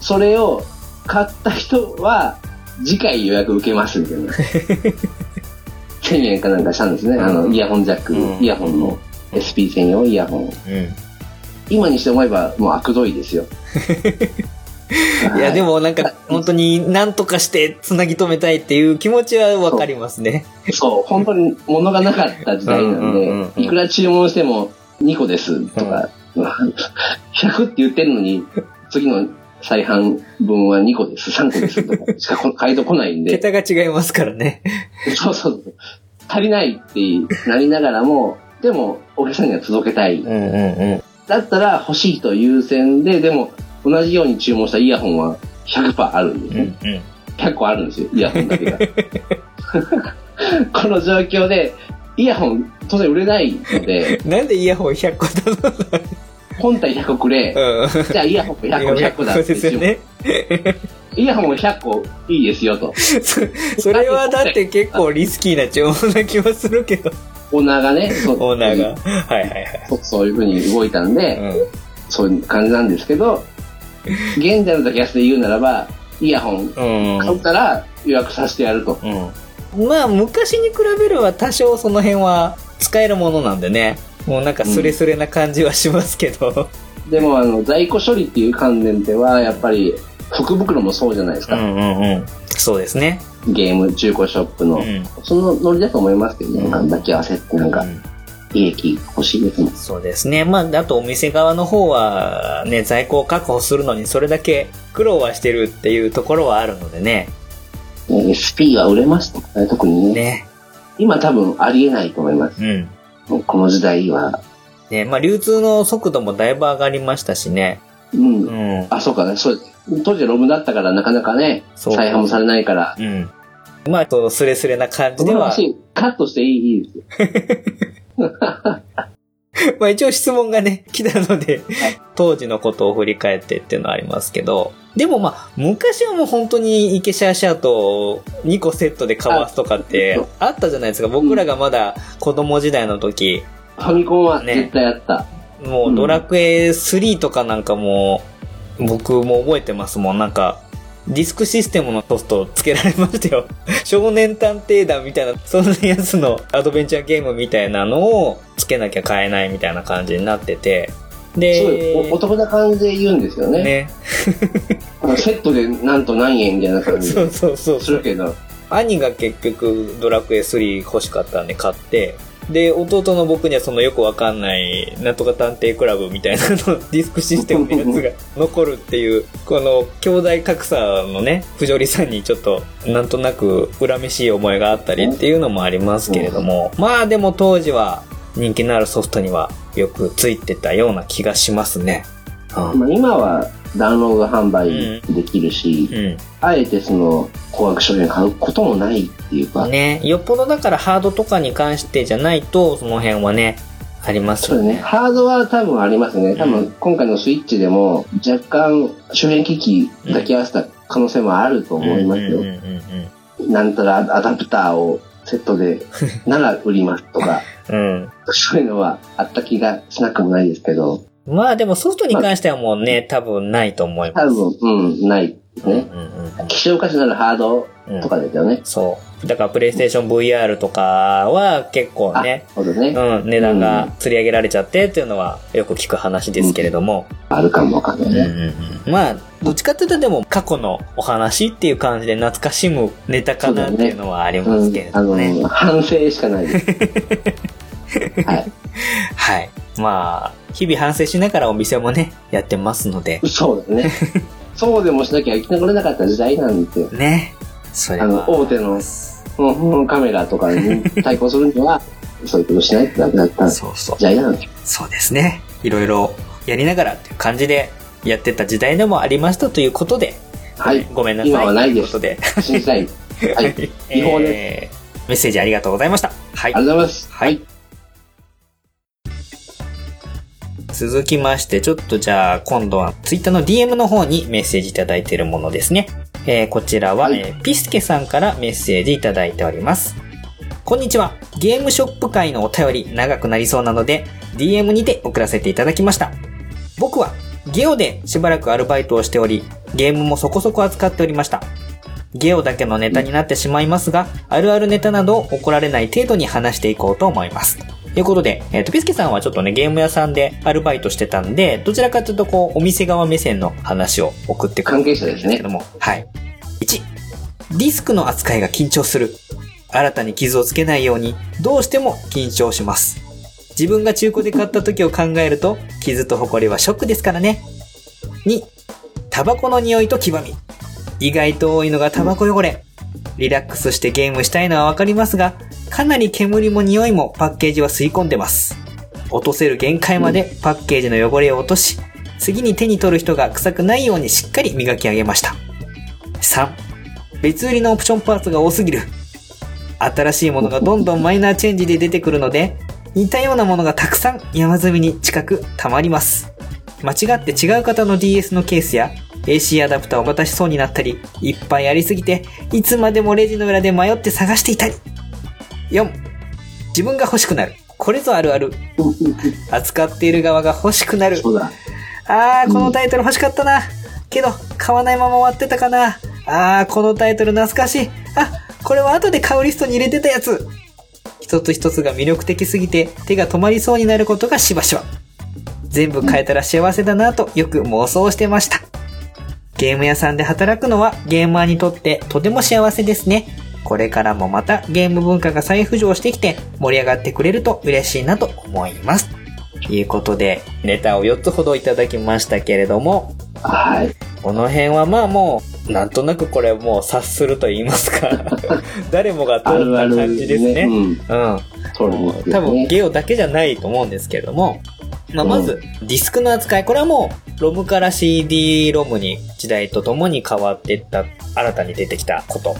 それを買った人は、次回予約受けますみたいな。1000円かなんかしたんですね。あの、イヤホンジャック、うんイヤホンの SP 専用イヤホン。うん。今にして思えば、もう悪どいですよ。いや、でも、もなんか、本当に何とかして繋ぎ止めたいっていう気持ちはわかりますね。そう、本当に物がなかった時代なんで、いくら注文しても2個ですとか、100って言ってるのに、次の再販分は2個です、3個ですとかしかこ回答来ないんで、桁が違いますからね。そうそうそう。足りないってなりながらも、でも、お客さんには届けたい。うんうんうん。だったら欲しいと優先で、でも、同じように注文したイヤホンは100%あるんですね。うんうん。100個あるんですよ、イヤホンだけが。この状況で、イヤホン当然売れないので、なんでイヤホン100個だ本体100個くれ、のじゃあイヤホン100個100個だそうってですよね。イヤホン100個いいですよと。そそれはだって結構リスキーな注文な気はするけど。オーナーがね、そうオーナーが。はいはいはい。そうそういう風に動いたんで、うん。そういう感じなんですけど、現在の時安で言うならば、イヤホン買ったら予約させてやると。うん。まあ、昔に比べれば多少その辺は使えるものなんでね。もうなんかスレスレな感じはしますけど。でも、あの、在庫処理っていう観点では、やっぱり、福袋もそうじゃないですか。うんうんうん。そうですね。ゲーム中古ショップの。うん。そのノリだと思いますけどね。うんなんか抱き合わせってなんかう、ん利益欲しいですもん。そうですね。まあ、あとお店側の方は、ね、在庫を確保するのにそれだけ苦労はしてるっていうところはあるのでね。ね SP は売れましたね、特にね。ね。今多分ありえないと思います。うん。もうこの時代は。ね、まあ、流通の速度もだいぶ上がりましたしね。うん。うん。あ、そうかね。そう当時はロムだったからなかなかね、再販もされないから。うん。まあ、そのスレスレな感じでは。話、カットしていいいいですよ。まあ一応質問がね、来たので、当時のことを振り返ってっていうのはありますけど、でもまあ、昔はもう本当にイケシャーシャーと2個セットでかわすとかってあったじゃないですか。僕らがまだ子供時代の時、ファミコンは絶対やった。もうドラクエ3とかなんかもう、僕も覚えてますもん。なんか、ディスクシステムのソフトつけられましたよ。少年探偵団みたいな、そんなやつのアドベンチャーゲームみたいなのをつけなきゃ買えないみたいな感じになってて。でお、お得な感じで言うんですよね。ね。セットでなんと何円みたいな感じ そうそうそうするけど。兄が結局ドラクエ3欲しかったんで買って、で、弟の僕にはそのよくわかんない、なんとか探偵クラブみたいなの、ディスクシステムのやつが 残るっていう、この兄弟格差のね、不条理さんにちょっと、なんとなく恨めしい思いがあったりっていうのもありますけれども、まあでも当時は人気のあるソフトにはよくついてたような気がしますね。うん。まあ、今はダウンロード販売できるし、うん。あえてその高額商品を買うこともないっていうか、ね、よっぽどだからハードとかに関してじゃないと、その辺はね、ありますそうだね。よね。ハードは多分ありますね。多うん分今回のスイッチでも若干周辺機器抱き合わせた可能性もあると思いますよ。うんうんうんうんなんたらアダプターをセットでなら売りますとか、うん。そういうのはあった気がしなくもないですけど、うん。まあでもソフトに関してはもうね、多分ないと思います。多分、うん、ないですね。うんうんうん希少価値のあるハードうんとかですよね。そう。だからプレイステーション VR とかは結構ね、ね。うん、値段が釣り上げられちゃってっていうのはよく聞く話ですけれども。あるかもわかんないね。うんうんうんまあ、どっちかっていうとでも過去のお話っていう感じで懐かしむネタかなっていうのはありますけれうん、あどもね。の、反省しかないです。はい。はい。まあ、日々反省しながらお店もね、やってますので。そうですね。そうでもしなきゃ生き残れなかった時代なんですよ。ね。それは。あの、大手の、うんうんカメラとかに対抗するには、そういうことしないとダメだった時そうそう。代なんですよ。そうですね。いろいろやりながらっていう感じでやってた時代でもありましたということで、はい。ごめんなさい。今はないですということで。信じたい。はい。違法です。えーメッセージありがとうございました。はいありが。とうございます。はい。続きまして、ちょっとじゃあ、今度はツイッターの DM の方にメッセージいただいているものですね。えーこちらは、はいえーピスケさんからメッセージいただいております。こんにちは。ゲームショップ界のお便り長くなりそうなので、DM にて送らせていただきました。僕は、ゲオでしばらくアルバイトをしており、ゲームもそこそこ扱っておりました。ゲオだけのネタになってしまいますが、あるあるネタなどを怒られない程度に話していこうと思います。ということで、えっ、と、ピスケさんはちょっとね、ゲーム屋さんでアルバイトしてたんで、どちらかというと、こう、お店側目線の話を送ってくる関係者ですねけど。も、はい。1、ディスクの扱いが緊張する。新たに傷をつけないように、どうしても緊張します。自分が中古で買った時を考えると、傷と埃はショックですからね。2、タバコの匂いと黄ばみ。意外と多いのがタバコ汚れ。リラックスしてゲームしたいのはわかりますが、かなり煙も匂いもパッケージは吸い込んでます。落とせる限界までパッケージの汚れを落とし、次に手に取る人が臭くないようにしっかり磨き上げました。3、別売りのオプションパーツが多すぎる。新しいものがどんどんマイナーチェンジで出てくるので、似たようなものがたくさん山積みに近く溜まります。間違って違う方の DS のケースや AC アダプターを渡しそうになったり、いっぱいありすぎて、いつまでもレジの裏で迷って探していたり。4、自分が欲しくなる。これぞあるある。扱っている側が欲しくなる。あー、このタイトル欲しかったな。けど、買わないまま終わってたかな。あー、このタイトル懐かしい。あ、これは後で買うリストに入れてたやつ。一つ一つが魅力的すぎて手が止まりそうになることがしばしば。全部変えたら幸せだなとよく妄想してました。ゲーム屋さんで働くのはゲーマーにとってとても幸せですね。これからもまたゲーム文化が再浮上してきて盛り上がってくれると嬉しいなと思います。ということで、ネタを4つほどいただきましたけれども、はい。この辺はまあもう、なんとなくこれもう察すると言いますか、誰もが通ったあるある感じですね。うん。うん。そうですね。多分ゲオだけじゃないと思うんですけれども、まあ、まず、ディスクの扱い。これはもう、ロムから CD ロムに時代とともに変わっていった、新たに出てきたこと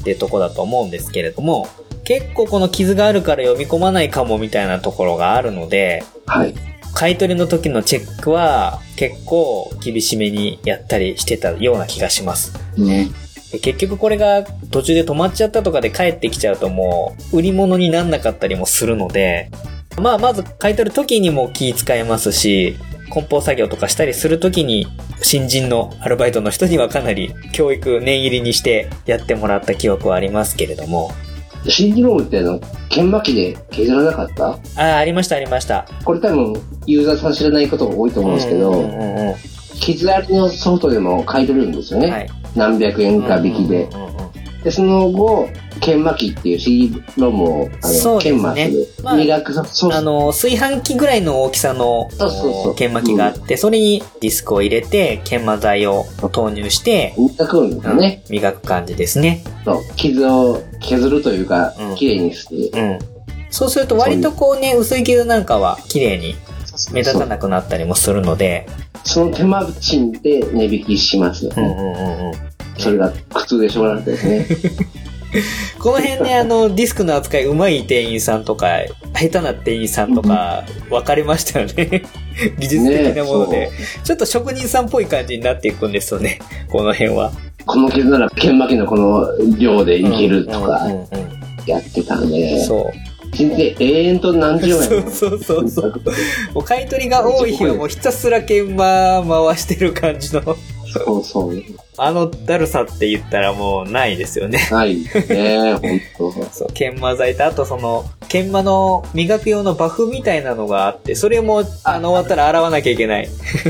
っていうとこだと思うんですけれども、結構この傷があるから読み込まないかもみたいなところがあるので、はい。買い取りの時のチェックは結構厳しめにやったりしてたような気がします。ね。で結局これが途中で止まっちゃったとかで帰ってきちゃうともう売り物になんなかったりもするので、まあまず買い取る時にも気使えますし、梱包作業とかしたりする時に新人のアルバイトの人にはかなり教育念入りにしてやってもらった記憶はありますけれども。CD ロームってあの、研磨機で削らなかった？ああ、ありましたありました。これ多分、ユーザーさん知らないことが多いと思うんですけど、うんうんうん傷ありのソフトでも買い取れるんですよね。はい。何百円か引きで。で、その後、研磨機っていう CD ロームを、あの、研磨する。まあ磨く。あの、炊飯器ぐらいの大きさのそうそうそう研磨機があって、それにディスクを入れて、研磨剤を投入して、磨くんですよね。磨く感じですね。そう。傷を削るというかうん、綺麗にする。うん。そうすると割とこうね、薄い傷なんかは綺麗に目立たなくなったりもするので、その手間賃で値引きしますようんうね。んうんうん。それが苦痛でしょうがなくてですね。この辺ね、あの、ディスクの扱い上手い店員さんとか、下手な店員さんとか、分かれましたよね。技術的なもので、ねちょっと職人さんっぽい感じになっていくんですよね。この辺は。この傷なら研磨機のこの量でいけるとかやってたんで、そう。人生永遠と何十円そうそうそうそう。もう買い取りが多い日はもうひたすら研磨回してる感じの、そうそう。あのだるさって言ったらもうないですよね。ないね、本 そう、研磨剤と、あとその、研磨の磨く用のバフみたいなのがあって、それも、あの、終わったら洗わなきゃいけない。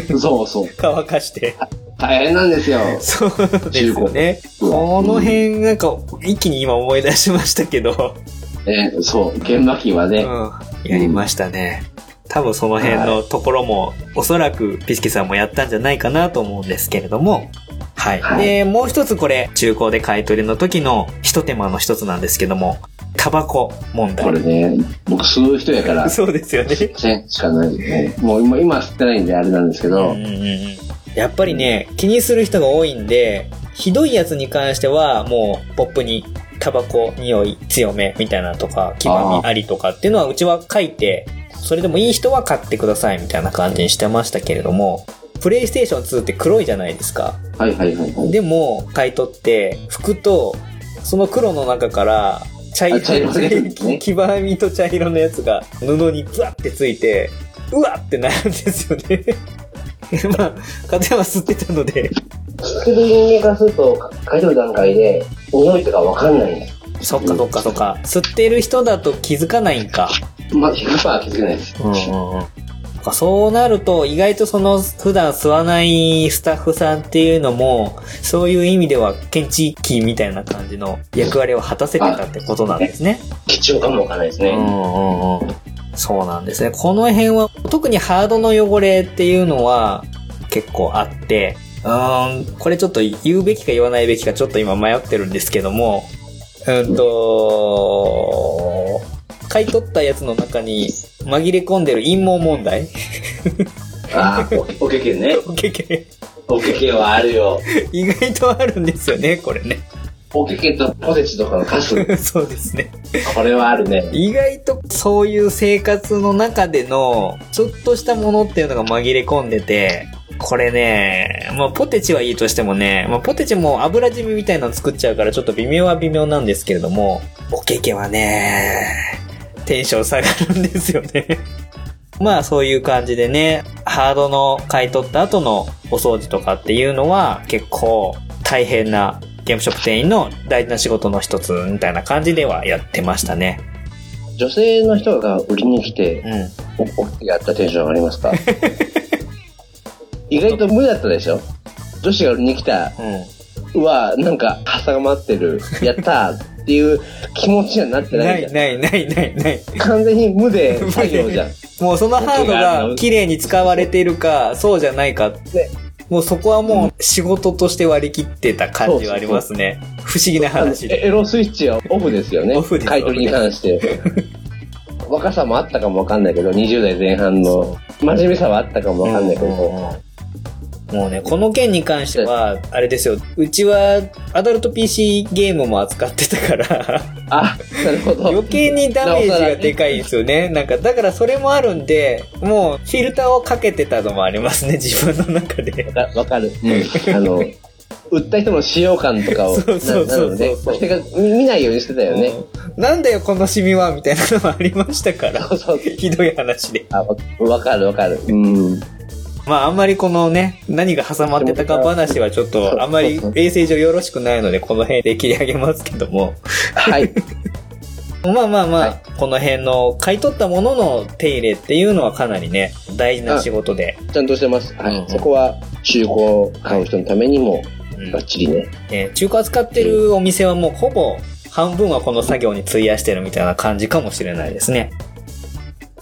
当。そうそう。乾かして。大変なんですよ。そうですよね。古この辺、なんか、一気に今思い出しましたけど、ね、そう。研磨機はね、うん、やりましたね。多分その辺のところも、おそらくピスケさんもやったんじゃないかなと思うんですけれども、はい。はいで、もう一つこれ、中古で買い取りの時の一手間の一つなんですけども、タバコ問題。これね、僕吸う人やから、そうですよね。せしかないですね。もう今、今は吸ってないんであれなんですけど、うんうんうんやっぱりね、気にする人が多いんで、ひどいやつに関しては、もう、ポップに、タバコ匂い強めみたいなとか、黄ばみありとかっていうのはうちは書いて、それでもいい人は買ってくださいみたいな感じにしてましたけれども、プレイステーション2って黒いじゃないですか。はいはいはいはい。でも、買い取って、拭くと、その黒の中から、茶色あ茶色ね 黄ばみと茶色のやつが布にブワってついて、うわってなるんですよね。まあ、風は吸ってたので、吸ってる人間からすると、書いてる段階で、匂いとかわかんないんです。そっかそっかそっか。吸ってる人だと気づかないんか。まあ、100%気づけないです。うんうんうん。そうなると、意外とその、普段吸わないスタッフさんっていうのも、そういう意味では、検知器みたいな感じの役割を果たせてたってことなんですね。貴重かもわかんないですね。うんうんうん。そうなんですね。この辺は、特にハードの汚れっていうのは結構あって、うーん、これちょっと言うべきか言わないべきかちょっと今迷ってるんですけども、うんと、買い取ったやつの中に紛れ込んでる陰謀問題？ああ、おおけけね。おけけおけけはあるよ。意外とあるんですよね、これね。おけけとポテチとかのカス。そうですね。これはあるね。意外とそういう生活の中でのちょっとしたものっていうのが紛れ込んでて、これね、まあポテチはいいとしてもね、まあポテチも油染みみたいなの作っちゃうからちょっと微妙は微妙なんですけれども、おけけはね、テンション下がるんですよね。まあそういう感じでね、ハードの買い取った後のお掃除とかっていうのは結構大変なゲームショップ店員の大事な仕事の一つみたいな感じではやってましたね。女性の人が売りに来て、うん。お、おやったテンション上がりますか？意外と無だったでしょ？女子が売りに来た、うん。うわ、なんか挟まってる、やったーっていう気持ちにはなってなないいじゃん。ないないないない。完全に無で 作業じゃん。もうそのハードが綺麗に使われているか、そうじゃないかって。もうそこはもう仕事として割り切ってた感じはありますね。不思議な話で。エロスイッチはオフですよね。オフです買い取りに関して。若さもあったかもわかんないけど、20代前半の真面目さはあったかもわかんないけど、もうね、この件に関しては、あれですよ。うちはアダルト PC ゲームも扱ってたから、あ、なるほど。余計にダメージがでかいんですよね。なんか、だからそれもあるんで、もうフィルターをかけてたのもありますね、自分の中で。わかる。うん。あの、売った人の使用感とかを、そうそうそうそうそれが見見ないようにしてたよね。うんなんだよ、このシミは、みたいなのもありましたからそ。うそう。ひどい話で。あ、わわかるわかる。うん。まあ、あんまりこのね、何が挟まってたか話はちょっと、あんまり衛生上よろしくないので、この辺で切り上げますけども。はい。まあまあまあ、はいこの辺の買い取ったものの手入れっていうのはかなりね、大事な仕事で。ちゃんとしてます。はうんうんい。そこは、中古を買う人のためにも、うんバッチリね。ね中古扱ってるお店はもうほぼ半分はこの作業に費やしてるみたいな感じかもしれないですね。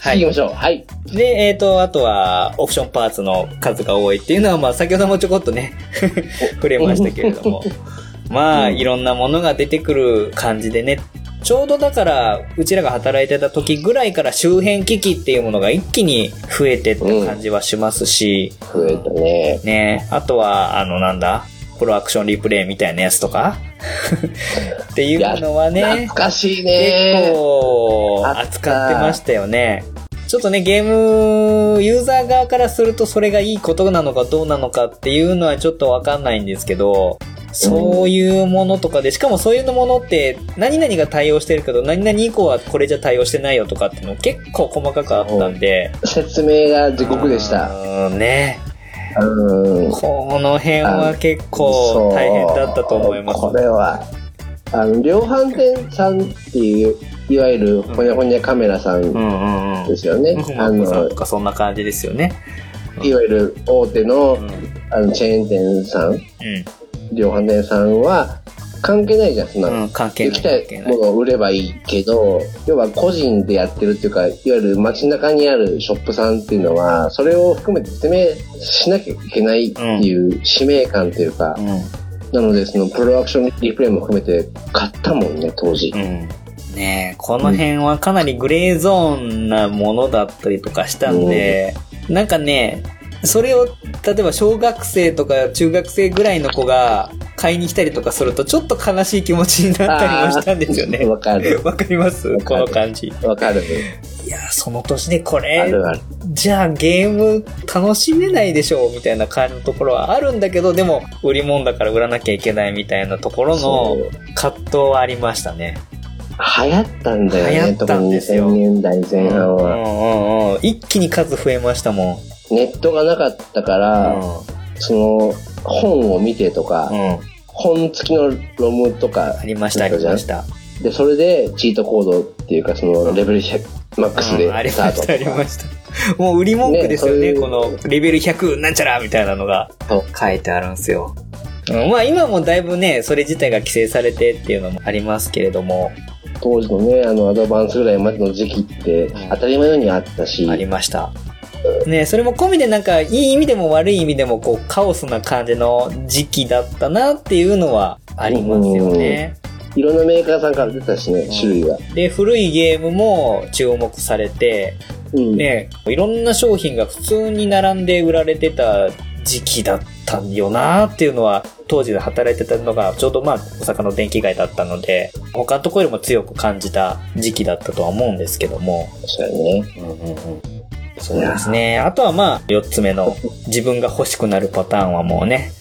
はい。次行きましょう。はい。で、えっ、と、あとは、オプションパーツの数が多いっていうのは、まあ、先ほどもちょこっとね、触れましたけれども。まあ、うんいろんなものが出てくる感じでね。ちょうどだから、うちらが働いてた時ぐらいから周辺機器っていうものが一気に増えてった感じはしますし、増えたね。ね、あとは、あの、なんだ、プロアクションリプレイみたいなやつとか？っていうのはね、懐かしい結ね。構あった扱ってましたよね。ちょっとね、ゲーム、ユーザー側からするとそれがいいことなのかどうなのかっていうのはちょっとわかんないんですけど、そういうものとかで、しかもそういうものって、何々が対応してるけど、何々以降はこれじゃ対応してないよとかっていうの結構細かくあったんで。説明が地獄でした。うん。ね。うん。この辺は結構大変だったと思います。これは、あの、量販店さんっていう、いわゆるほにゃほにゃカメラさんうんうんうん。ですよね。あのそんな感じですよね。いわゆる大手のうん。うん。あのチェーン店さん、量販店さんは関係ないじゃん、そんなの。うん、関係ない。行きたものを売ればいいけど、要は個人でやってるっていうか、いわゆる街中にあるショップさんっていうのは、それを含めて説明しなきゃいけないっていう使命感というか、うん。なのでそのプロアクションリプレイも含めて買ったもんね、当時。うん。ねえ、この辺はかなりグレーゾーンなものだったりとかしたんで、なんかね、それを、例えば小学生とか中学生ぐらいの子が買いに来たりとかすると、ちょっと悲しい気持ちになったりもしたんですよね。わかる。わかります？この感じ。わかる。いや、その年でこあれ、るある。じゃあゲーム楽しめないでしょうみたいな感じのところはあるんだけど、でも売り物だから売らなきゃいけないみたいなところの葛藤はありましたね。流行ったんだよね、流行ったんですよ特に2000年代前半は。うんうんうん。一気に数増えましたもん。ネットがなかったから、その本を見てとか、うん。うん。本付きのロムとかありました、ありました。で、それでチートコードっていうか、そのレベル100マックスでうんありスタートました、ありました。もう売り文句ですよね、ねこのレベル100なんちゃらみたいなのが書いてあるんですよ。うんまあ今もだいぶね、それ自体が規制されてっていうのもありますけれども、当時のね、あの、アドバンスぐらいまでの時期ってうん当たり前のようにあったし、ありました。ねそれも込みでなんか、いい意味でも悪い意味でも、こう、カオスな感じの時期だったなっていうのはありますよね。いろんなメーカーさんから出たしね、種類が。で、古いゲームも注目されて、うん。ね、いろんな商品が普通に並んで売られてた時期だったよなっていうのは、当時で働いてたのが、ちょうどまあ、大阪の電気街だったので、他のところよりも強く感じた時期だったとは思うんですけども。そうやね。そうですね。あとはまあ、四つ目の、自分が欲しくなるパターンはもうね。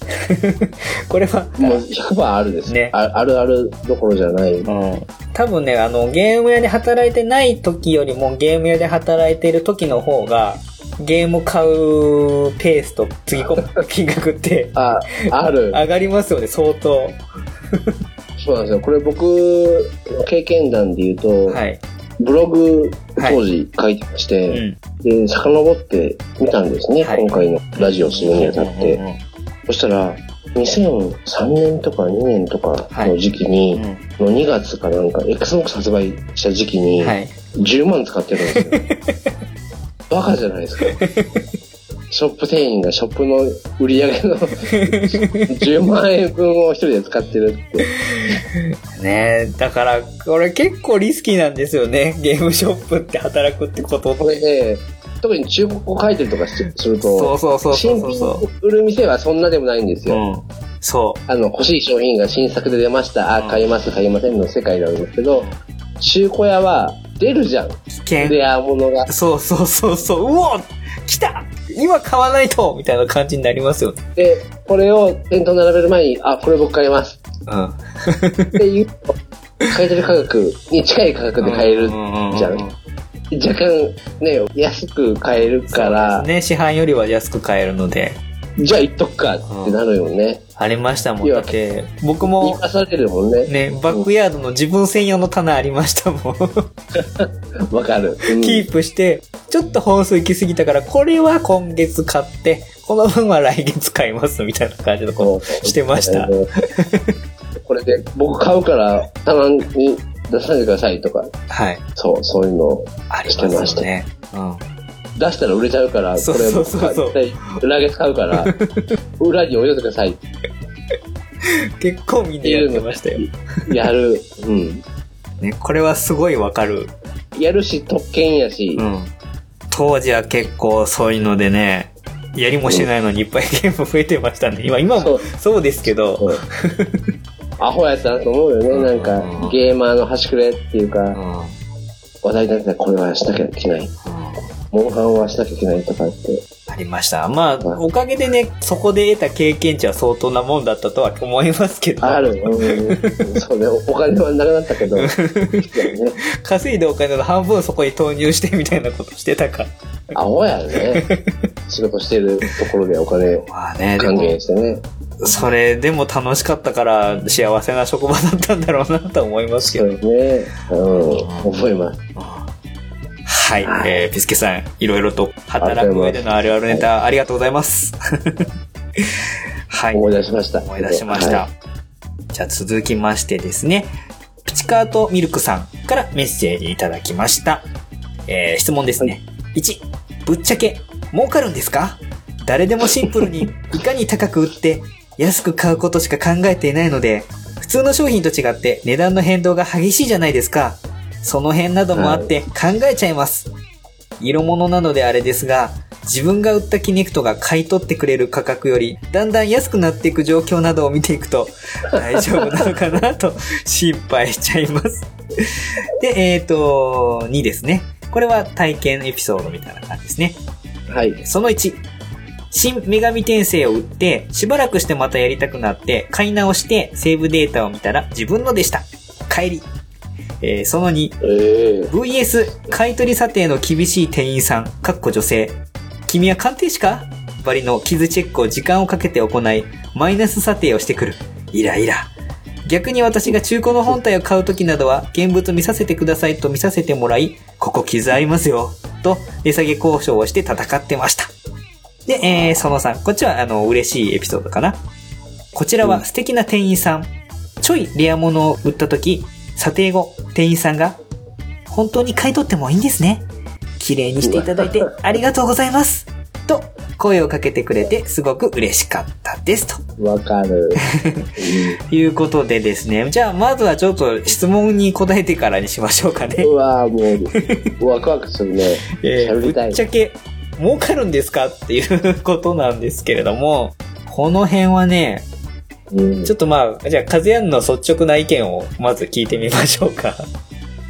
これは、もう100%あるですねあ。あるあるどころじゃない。うん。多分ね、あの、ゲーム屋で働いてない時よりもゲーム屋で働いている時の方が、ゲーム買うペースとつぎ込む金額ってあ、ある。上がりますよね、相当。そうなんですよ。これ僕、経験談で言うと、はい。ブログ当時書いてましうて、ん。で、遡って見たんですね、はい今回のラジオするにあたって。うんうんそしたら、2003年とか2年とかの時期に、うんの2月かなんか、Xbox 発売した時期に、はい。10万使ってるんですよ。バカじゃないですか。ショップ店員がショップの売り上げの 10万円分を一人で使ってるって。ねえ、だから、これ結構リスキーなんですよね。ゲームショップって働くってことこれね、特に中古を書いてるとかしするそうと、そうそうそ新うそ品を売る店はそんなでもないんですう。うよ。ん。そあの、欲しい商品が新作で出ました。あ、うん買います、買いませんの世界なんですけど、中古屋は出るじゃん。う。危険。レア物が。そうそうそうそう。うお来た今買わないとみたいな感じになりますよね。で、これを店頭並べる前に、あ、これ僕買います。うん。っていうと、買い取り価格に近い価格で買えるじゃん。若干ね、安く買えるから、ね、市販よりは安く買えるので。じゃあ行っとくかってなるよね。ありましたもん。だって、僕も、出されるもんね。ね、バックヤードの自分専用の棚ありましたもん。わかる。うんキープして、ちょっと本数行き過ぎたから、これは今月買って、この分は来月買いますみたいな感じのことしてました。これで、僕買うから棚に出さないでくださいとか、はい。そう、そういうのありますよね。うん。出したら売れちゃうから、こそうれ僕そうそうそう絶対来月買うから、裏に置いといてください。結構みんなやってましたよ。やる。うん。ね、これはすごいわかる。やるし、特権やしう、ん。当時は結構そういうのでね、やりもしないのにいっぱいゲーム増えてましたね。今、今もそうですけど、うんアホやったなと思うよね。うんなんか、ゲーマーの端くれっていうか。話題になってたらこれはしなきゃいけない。モンハンはしなきゃいけないとかって。ありました。まあ、おかげでね、そこで得た経験値は相当なもんだったとは思いますけど。ある。うん。そうね。お金はなくなったけど。ね、稼いでお金の半分そこに投入してみたいなことしてたから。アホやね。仕事してるところでお金還も、元してね。それでも楽しかったから幸せな職場だったんだろうなと思いますけど。そうですね。うん。思います。はい、えー、ピスケさん、いろいろと働く上でのあるあるネタありがとうございます。はい。思い出しました。思い出しました。はじゃあ続きましてですね、プチカートミルクさんからメッセージいただきました。えー、質問ですね。1、ぶっちゃけ、儲かるんですか？誰でもシンプルに、いかに高く売って、安く買うことしか考えていないので、普通の商品と違って値段の変動が激しいじゃないですか。その辺などもあって考えちゃいます。色物なのであれですが、自分が売ったキネクトが買い取ってくれる価格より、だんだん安くなっていく状況などを見ていくと、大丈夫なのかなと 心配しちゃいます。で、えっ、と、2ですね。これは体験エピソードみたいな感じですね。はい。その1。新女神転生を売って、しばらくしてまたやりたくなって、買い直して、セーブデータを見たら自分のでした。帰り。えーその2。ええ VS 買取査定の厳しい店員さん、かっこ女性。君は鑑定士か？バリの傷チェックを時間をかけて行い、マイナス査定をしてくる。イライラ。逆に私が中古の本体を買う時などは、現物見させてくださいと見させてもらい、ここ傷ありますよ。と、値下げ交渉をして戦ってました。で、えー、その3。こっちは、あの、嬉しいエピソードかな。こちらは素敵な店員さん。ちょいレア物を売った時、査定後、店員さんが、本当に買い取ってもいいんですね。綺麗にしていただいてありがとうございます。と、声をかけてくれてすごく嬉しかったです。とわかる。いうことでですね。じゃあ、まずはちょっと質問に答えてからにしましょうかねう。わーもう、ワクワクするね。えーぶっちゃけ、儲かるんですか？っていうことなんですけれども、この辺はね、うんちょっとまあ、じゃあ、カズヤンの率直な意見をまず聞いてみましょうか。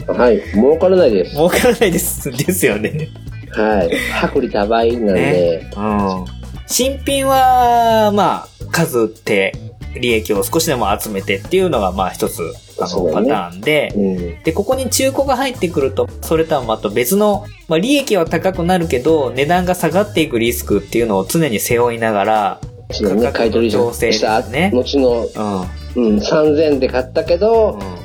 はい。儲からないです。儲からないです、ですよね。はい。薄利多売なんで、うん。新品は、まあ、数売って、利益を少しでも集めてっていうのが、まあ一つ、あの、パターンで、うん。で、ここに中古が入ってくると、それとはまた別の、まあ利益は高くなるけど、値段が下がっていくリスクっていうのを常に背負いながら、そうだね、買い取りしたね後の、うん。うん、3000で買ったけど、う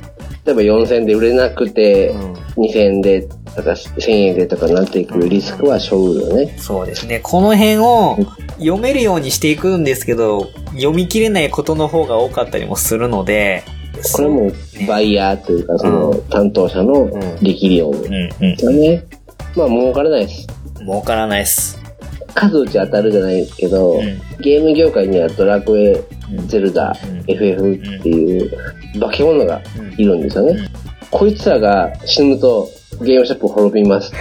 例えば4000で売れなくて、ん。2000円でとか1000円でとかなっていくリスクは背負うよね。そうですね。この辺を読めるようにしていくんですけど、読み切れないことの方が多かったりもするので、これもバイヤーというか、その担当者の力量うん、うん。だね。まあ儲からないです。儲からないっす。数打ち当たるじゃないですけど、うん。ゲーム業界にはドラクエ、うん。ゼルダ、うん。FF っていう化け物がうん。いるんですよね。うん。こいつらが死ぬとゲームショップ滅びます。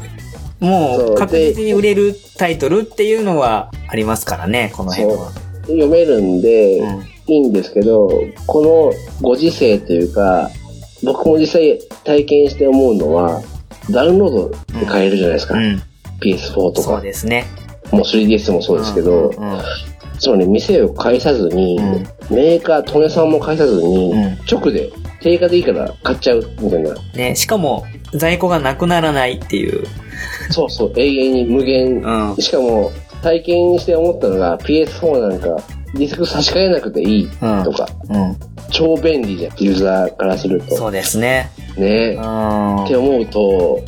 もそう。う確実に売れるタイトルっていうのはありますからね、この辺は。読めるんで、うん。いいんですけど、このご時世というか、僕も実際体験して思うのは、ダウンロードで買えるじゃないですか。うん。PS4 とそうか、ですね。もう 3DS もそうですけど、うんうんつまり店を介さずに、うんメーカー、トネさんも介さずに、うん直で定価でいいから買っちゃうみたいな。ね、しかも、在庫がなくならないっていう。そうそう、永遠に無限。うん。しかも、体験して思ったのが PS4 なんかディスク差し替えなくていいうんとか、うん。超便利じゃん、ユーザーからすると。そうですね。ねうんって。思うと、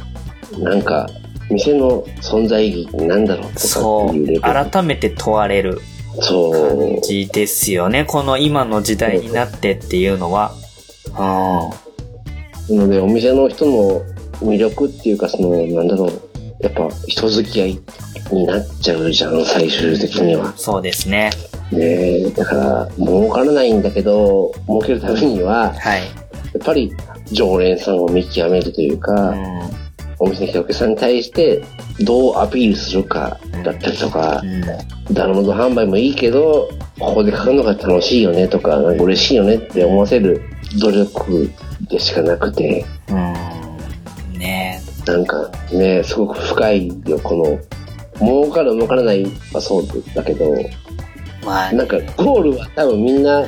なんか、店の存在意義なんだろうとかそっていう。改めて問われるそう感。じですよね。この今の時代になってっていうのは。うなので、お店の人の魅力っていうか、その、なんだろう、やっぱ人付き合いになっちゃうじゃん、最終的にはん。。そうですね。ねえだから、儲からないんだけど、儲けるためには、はい。やっぱり常連さんを見極めるといううか、ん。お店に来たお客さんに対してどうアピールするかだったりとか、ダウンロード販売もいいけど、ここで買うのが楽しいよねとか、なんか嬉しいよねって思わせる努力でしかなくて、うん。うん。ねなんかね、すごく深いよ、この、儲かる儲からないはそうだけど、まあ、なんかゴールは多分みんなネ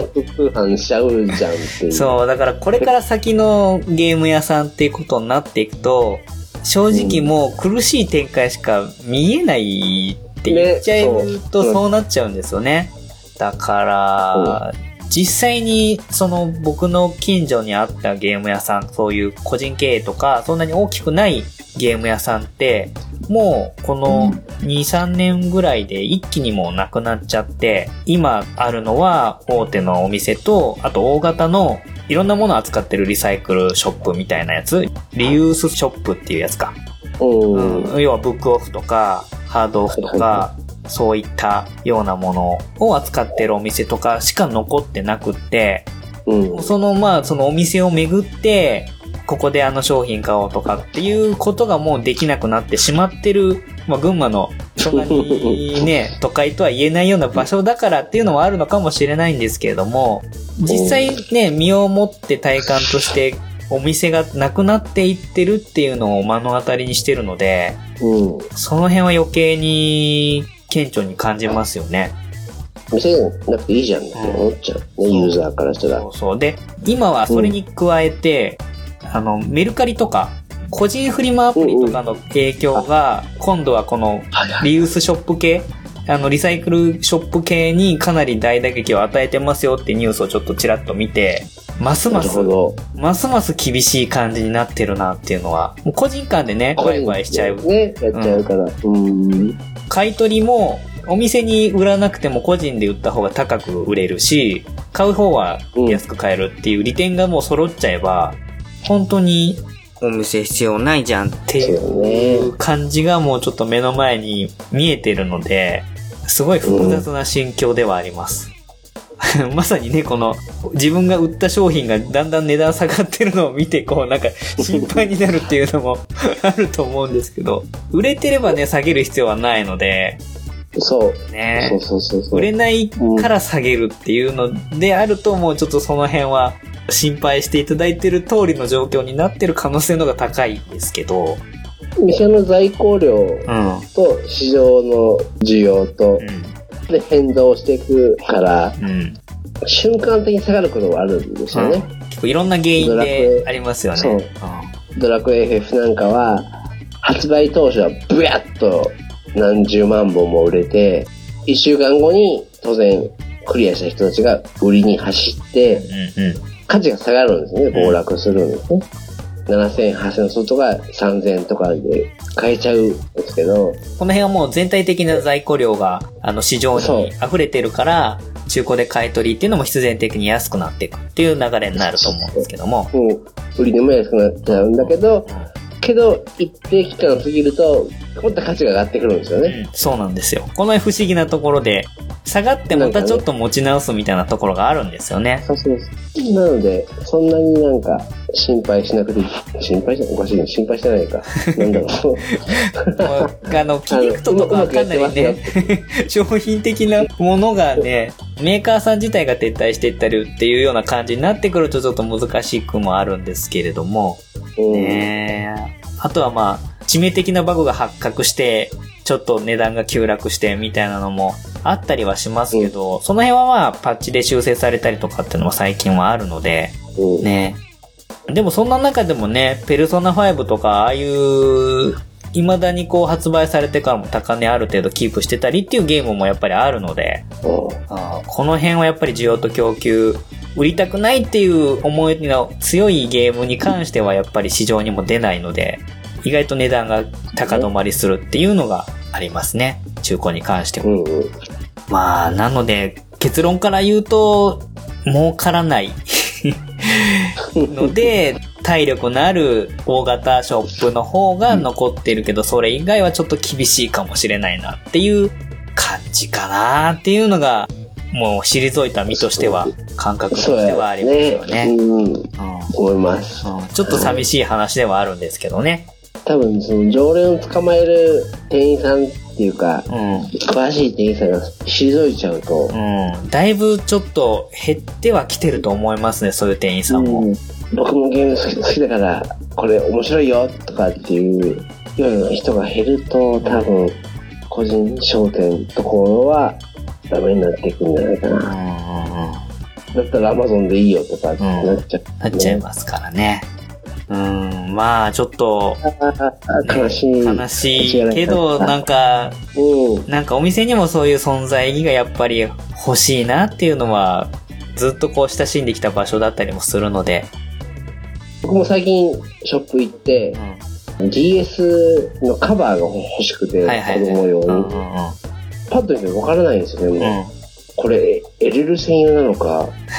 ット通販しちゃうじゃんっていう。そう、だからこれから先のゲーム屋さんっていうことになっていくと、正直もう苦しい展開しか見えないって言っちゃうねとそうそうなっちゃうんですよね。だから、実際にその僕の近所にあったゲーム屋さん、そういう個人経営とか、そんなに大きくないゲーム屋さんって、もうこの2、3年ぐらいで一気にもうなくなっちゃって、今あるのは大手のお店と、あと大型のいろんなものを扱ってるリサイクルショップみたいなやつ、リユースショップっていうやつか。うん。うん、要はブックオフとか、ハードオフとはいか、そういったようなものを扱ってるお店とかしか残ってなくって、うん。そのまあそのお店を巡って、ここであの商品買おうとかっていうことがもうできなくなってしまってる、まあ群馬のそんなにね、都会とは言えないような場所だからっていうのはあるのかもしれないんですけれども、実際ね、身をもって体感としてお店がなくなっていってるっていうのを目の当たりにしてるので、うん。その辺は余計に顕著に感じますよね。店なくていいじゃんって思っちゃうね、うんユーザーからしたらそ。うそう。で、今はそれに加えて、あの、メルカリとか、個人フリマアプリとかの影響が、今度はこのリユースショップ系、あの、リサイクルショップ系にかなり大打撃を与えてますよってニュースをちょっとちらっと見て、ますなます。ますます厳しい感じになってるなっていうのは、もう個人間でね、ワイワイしちゃう。ね、やっちゃうから。うん。買い取りも、お店に売らなくても個人で売った方が高く売れるし、買う方は安く買えるっていう利点がもう揃っちゃえば、本当にお店必要ないじゃんっていう感じがもうちょっと目の前に見えてるので、すごい複雑な心境ではあります。まさにね、この自分が売った商品がだんだん値段下がってるのを見て、こうなんか心配になるっていうのも あると思うんですけど、売れてればね、下げる必要はないので、そう。ねそうそうそうそう。売れないから下げるっていうのであると、もうちょっとその辺は心配していただいてる通りの状況になってる可能性の方が高いですけど、店の在庫量うん。と市場の需要とうで変動していくから、ん。うん。瞬間的に下がることがあるんですよね。結構いろんな原因でありますよね。そうドラクエ FF なんかは、発売当初はブヤッと何十万本も売れて、一週間後に当然クリアした人たちが売りに走って。価値が下がるんですね。暴落するんですね。7000、8000のソフトが3000とかで買えちゃうんですけど、この辺はもう全体的な在庫量が、あの、市場に溢れてるから、中古で買い取りっていうのも必然的に安くなっていくっていう流れになると思うんですけども。売り値も安くなっちゃうんだけど、けど、一定期間過ぎると、もっと価値が上がってくるんですよね。うんそうなんですよ。この不思議なところで、下がってまたちょっと持ち直すみたいなところがあるんですよね。そうそうそう。なので、そんなになんか、心配しなくていい。心配じゃおかしいね。心配してないか。なんだろう。あの、キネクトとかはかなりね、商品的なものがね、メーカーさん自体が撤退していったりっていうような感じになってくるとちょっと難しくもあるんですけれども、うんねえ。あとはまあ、致命的なバグが発覚して、ちょっと値段が急落してみたいなのもあったりはしますけど、その辺はまあ、パッチで修正されたりとかっていうのも最近はあるので、うん。ね。でもそんな中でもね、ペルソナ5とか、ああいう、未だにこう発売されてからも高値ある程度キープしてたりっていうゲームもやっぱりあるので、この辺はやっぱり需要と供給、売りたくないっていう思いの強いゲームに関してはやっぱり市場にも出ないので、意外と値段が高止まりするっていうのがありますね。中古に関しても。うんうん。まあ、なので、結論から言うと、儲からない ので、体力のある大型ショップの方が残ってるけど、それ以外はちょっと厳しいかもしれないなっていう感じかなっていうのが、もう退いた身としては、感覚としてはありますよね。うん。うん思います。うんちょっと寂しい話ではあるんですけどね。多分、その、常連を捕まえる店員さんっていうか、うん。詳しい店員さんが退いちゃうと、うん。だいぶちょっと減ってはきてると思いますね、そういう店員さんも。うん僕もゲーム好き好きだから、これ面白いよとかっていうような人が減ると、多分、個人商店ところはダメになっていくんじゃないかうんな。だったら Amazon でいいよとかってなっちゃう、なっちゃいますからね。うん、まあ、ちょっと、あ悲しい。悲しいけど、なんか、うん。なんかお店にもそういう存在意義がやっぱり欲しいなっていうのは、ずっとこう親しんできた場所だったりもするので、僕も最近ショップ行ってう、ん。GS のカバーが欲しくて、はいはいはい。子供用に。うんうんうん。パッと見てわからないんですよね、もううん。これ、エルル専用なのか、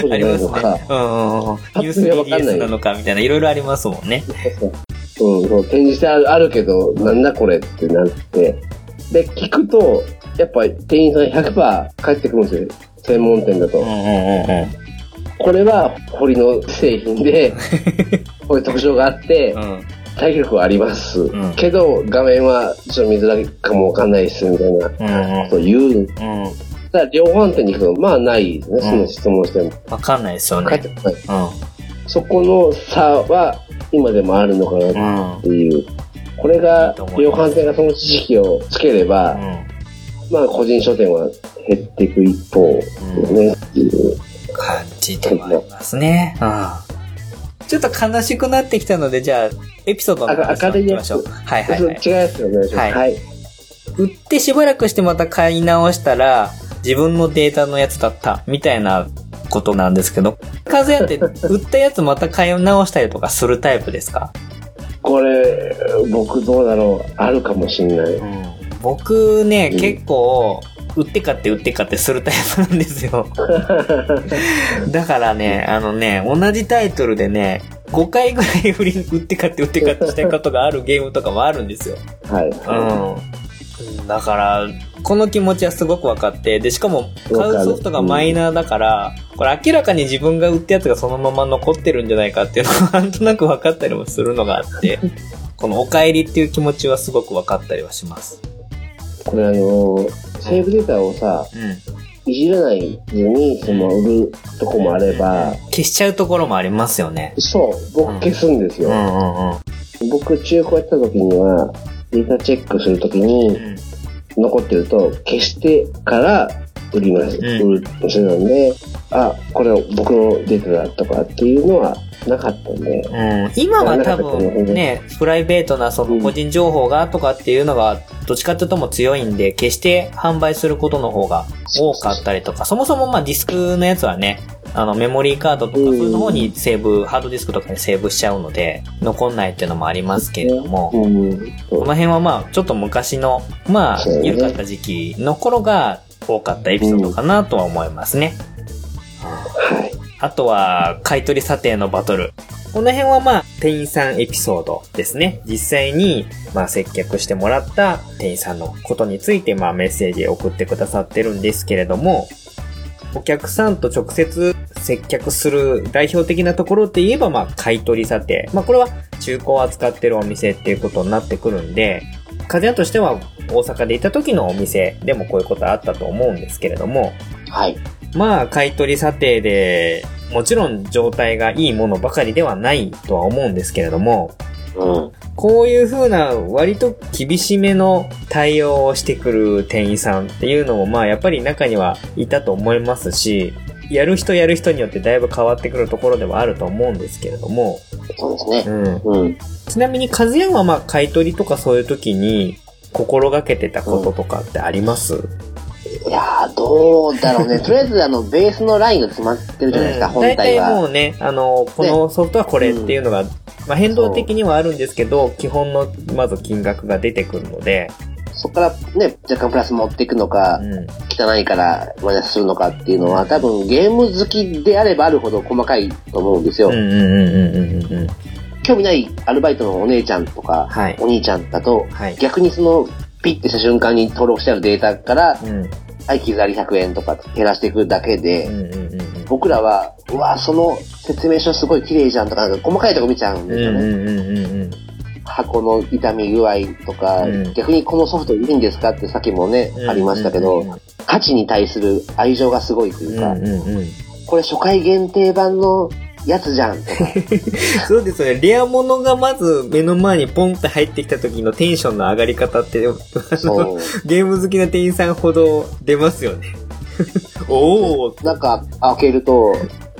そうじゃありますねないのか。。うんうんうん。パッと見はわかんない USBDS なのかみたいな、いろいろありますもんね。うん、そう展示してあるあるけど、なんだこれってなって。で、聞くと、やっぱ店員さん100%返ってくるんですよ。専門店だと。うんうんうんうん。これは堀の製品で、こういう特徴があって、うん。体力はあります。んけど、画面はちょっと見づらいかもわかんないです、みたいなうんうんことを言う。うん。ただ、量販店に行くと、まあないですね、その質問しても。わかんないですよね。うん。そこの差は、今でもあるのかなうん。っていう。これいが量販店がその知識をつければ、うん。まあ個人書店は減っていく一方ですね、っていう。感じではありますね。うん。ちょっと悲しくなってきたので、じゃあ、エピソードの話をあ明るいきましょう。はいはいはい。違うやつお願いします。はいはい。売ってしばらくしてまた買い直したら、自分のデータのやつだった、みたいなことなんですけど、カズヤって 売ったやつまた買い直したりとかするタイプですか？これ、僕どうだろう、あるかもしんない。うん。僕ね、うん結構、売って買って売って買ってするタイプなんですよ。だからね、あのね、同じタイトルでね、5回ぐらい売り売って買って売って買ってしたことがあるゲームとかもあるんですよ。はい。うん。だから、この気持ちはすごく分かって、で、しかも、買うソフトがマイナーだから、これ明らかに自分が売ったやつがそのまま残ってるんじゃないかっていうのが なんとなく分かったりもするのがあって、このお帰りっていう気持ちはすごく分かったりはします。これあの、セーブデータをさ、うん。いじらないずに、その、売るとこもあれば、消しちゃうところもありますよね。そう、僕消すんですよ。うんうんうん。僕、中古やった時には、データチェックするときに、うん残ってると、消してから売ります。ん売るしてたんで、あ、これ僕のデータだとかっていうのはなかったんで、うん、今は多分ね、プライベートなその個人情報がとかっていうのが、どっちかっていうとも強いんで、決して販売することの方が多かったりとか、そもそもまあディスクのやつはね、あの、メモリーカードとか、そういうの方にセーブ、ハードディスクとかにセーブしちゃうので、残んないっていうのもありますけれども、うん。この辺はまあ、ちょっと昔の、まあ、緩かった時期の頃が多かったエピソードかなとは思いますね。はい。あとは、買取査定のバトル。この辺はまあ、店員さんエピソードですね。実際に、まあ、接客してもらった店員さんのことについて、まあ、メッセージ送ってくださってるんですけれども、お客さんと直接接客する代表的なところって言えば、まあ、買取査定。まあ、これは中古を扱ってるお店っていうことになってくるんで、風屋としては大阪でいた時のお店でもこういうことあったと思うんですけれども、はい。まあ、買取査定で、もちろん状態がいいものばかりではないとは思うんですけれども、うん。こういう風な割と厳しめの対応をしてくる店員さんっていうのもまあやっぱり中にはいたと思いますし、やる人やる人によってだいぶ変わってくるところではあると思うんですけれども、そうですね。うん。うん。ちなみに、カズヤンはまあ買い取りとかそういう時に心がけてたこととかってあります、いやー、どうだろうね。とりあえず、あの、ベースのラインが決まってるじゃないですか、本大体体は。もうね、あの、このソフトはこれっていうのが、まあ変動的にはあるんですけど、基本のまず金額が出てくるので、そこからね、若干プラス持っていくのか、うん。汚いからマイナスするのかっていうのは、多分ゲーム好きであればあるほど細かいと思うんですよ。うんうんうんうんうんうん。興味ないアルバイトのお姉ちゃんとか、はいお兄ちゃんだと、はい。逆にその、ピッてした瞬間に登録してあるデータから、うん。はい、傷あり100円とか減らしていくだけで、うんうんうんうん。僕らは、うわ、その説明書すごい綺麗じゃんとか、なんか細かいとこ見ちゃうんうんですよね。うんうんうんうん。箱の傷み具合とか、うん逆にこのソフトいいんですかってさっきもね、ありましたけど、うんうん価値に対する愛情がすごいというか、うんうんうん。これ初回限定版のやつじゃんとか、そうですよね。レア物がまず目の前にポンって入ってきた時のテンションの上がり方って、あその、ゲーム好きな店員さんほど出ますよね。おーう。なんか開けると、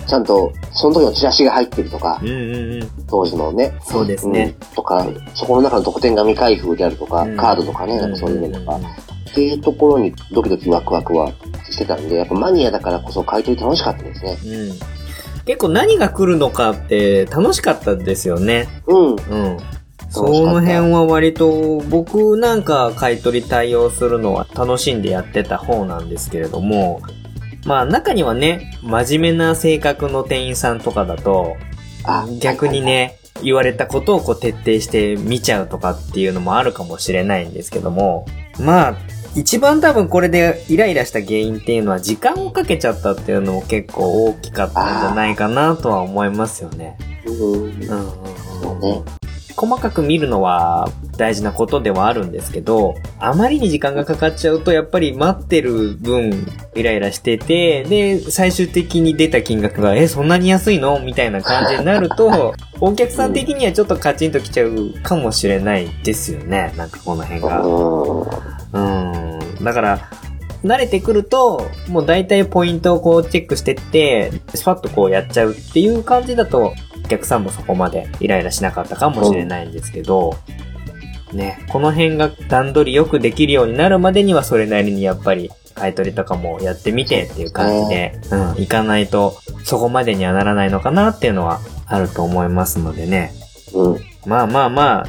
ちゃんとその時のチラシが入ってるとかう、んうんうん。当時のね。そうですね。うんとか、そこの中の得点が未開封であるとか、うんカードとかね、なんかそういうのとか、んんんっていうところにドキドキワクワクはしてたんで、やっぱマニアだからこそ買い取り楽しかったですね。うん。結構何が来るのかって楽しかったですよね。うん。うん。その辺は割と僕なんか買い取り対応するのは楽しんでやってた方なんですけれども、まあ中にはね、真面目な性格の店員さんとかだと、あ逆に。ね、言われたことをこう徹底して見ちゃうとかっていうのもあるかもしれないんですけども、まあ、一番多分これでイライラした原因っていうのは時間をかけちゃったっていうのも結構大きかったんじゃないかなとは思いますよね。うん。うんうんそうんうね。細かく見るのは大事なことではあるんですけど、あまりに時間がかかっちゃうと、やっぱり待ってる分、イライラしてて、で、最終的に出た金額が、え、そんなに安いのみたいな感じになると、お客さん的にはちょっとカチンときちゃうかもしれないですよね。なんかこの辺が。ううん。だから、慣れてくると、もう大体ポイントをこうチェックしてって、スパッとこうやっちゃうっていう感じだと、お客さんもそこまでイライラしなかったかもしれないんですけど、ね、この辺が段取りよくできるようになるまでにはそれなりにやっぱり買い取りとかもやってみてっていう感じで、うん、行かないとそこまでにはならないのかなっていうのはあると思いますのでね。ん。うん。まあまあまあ、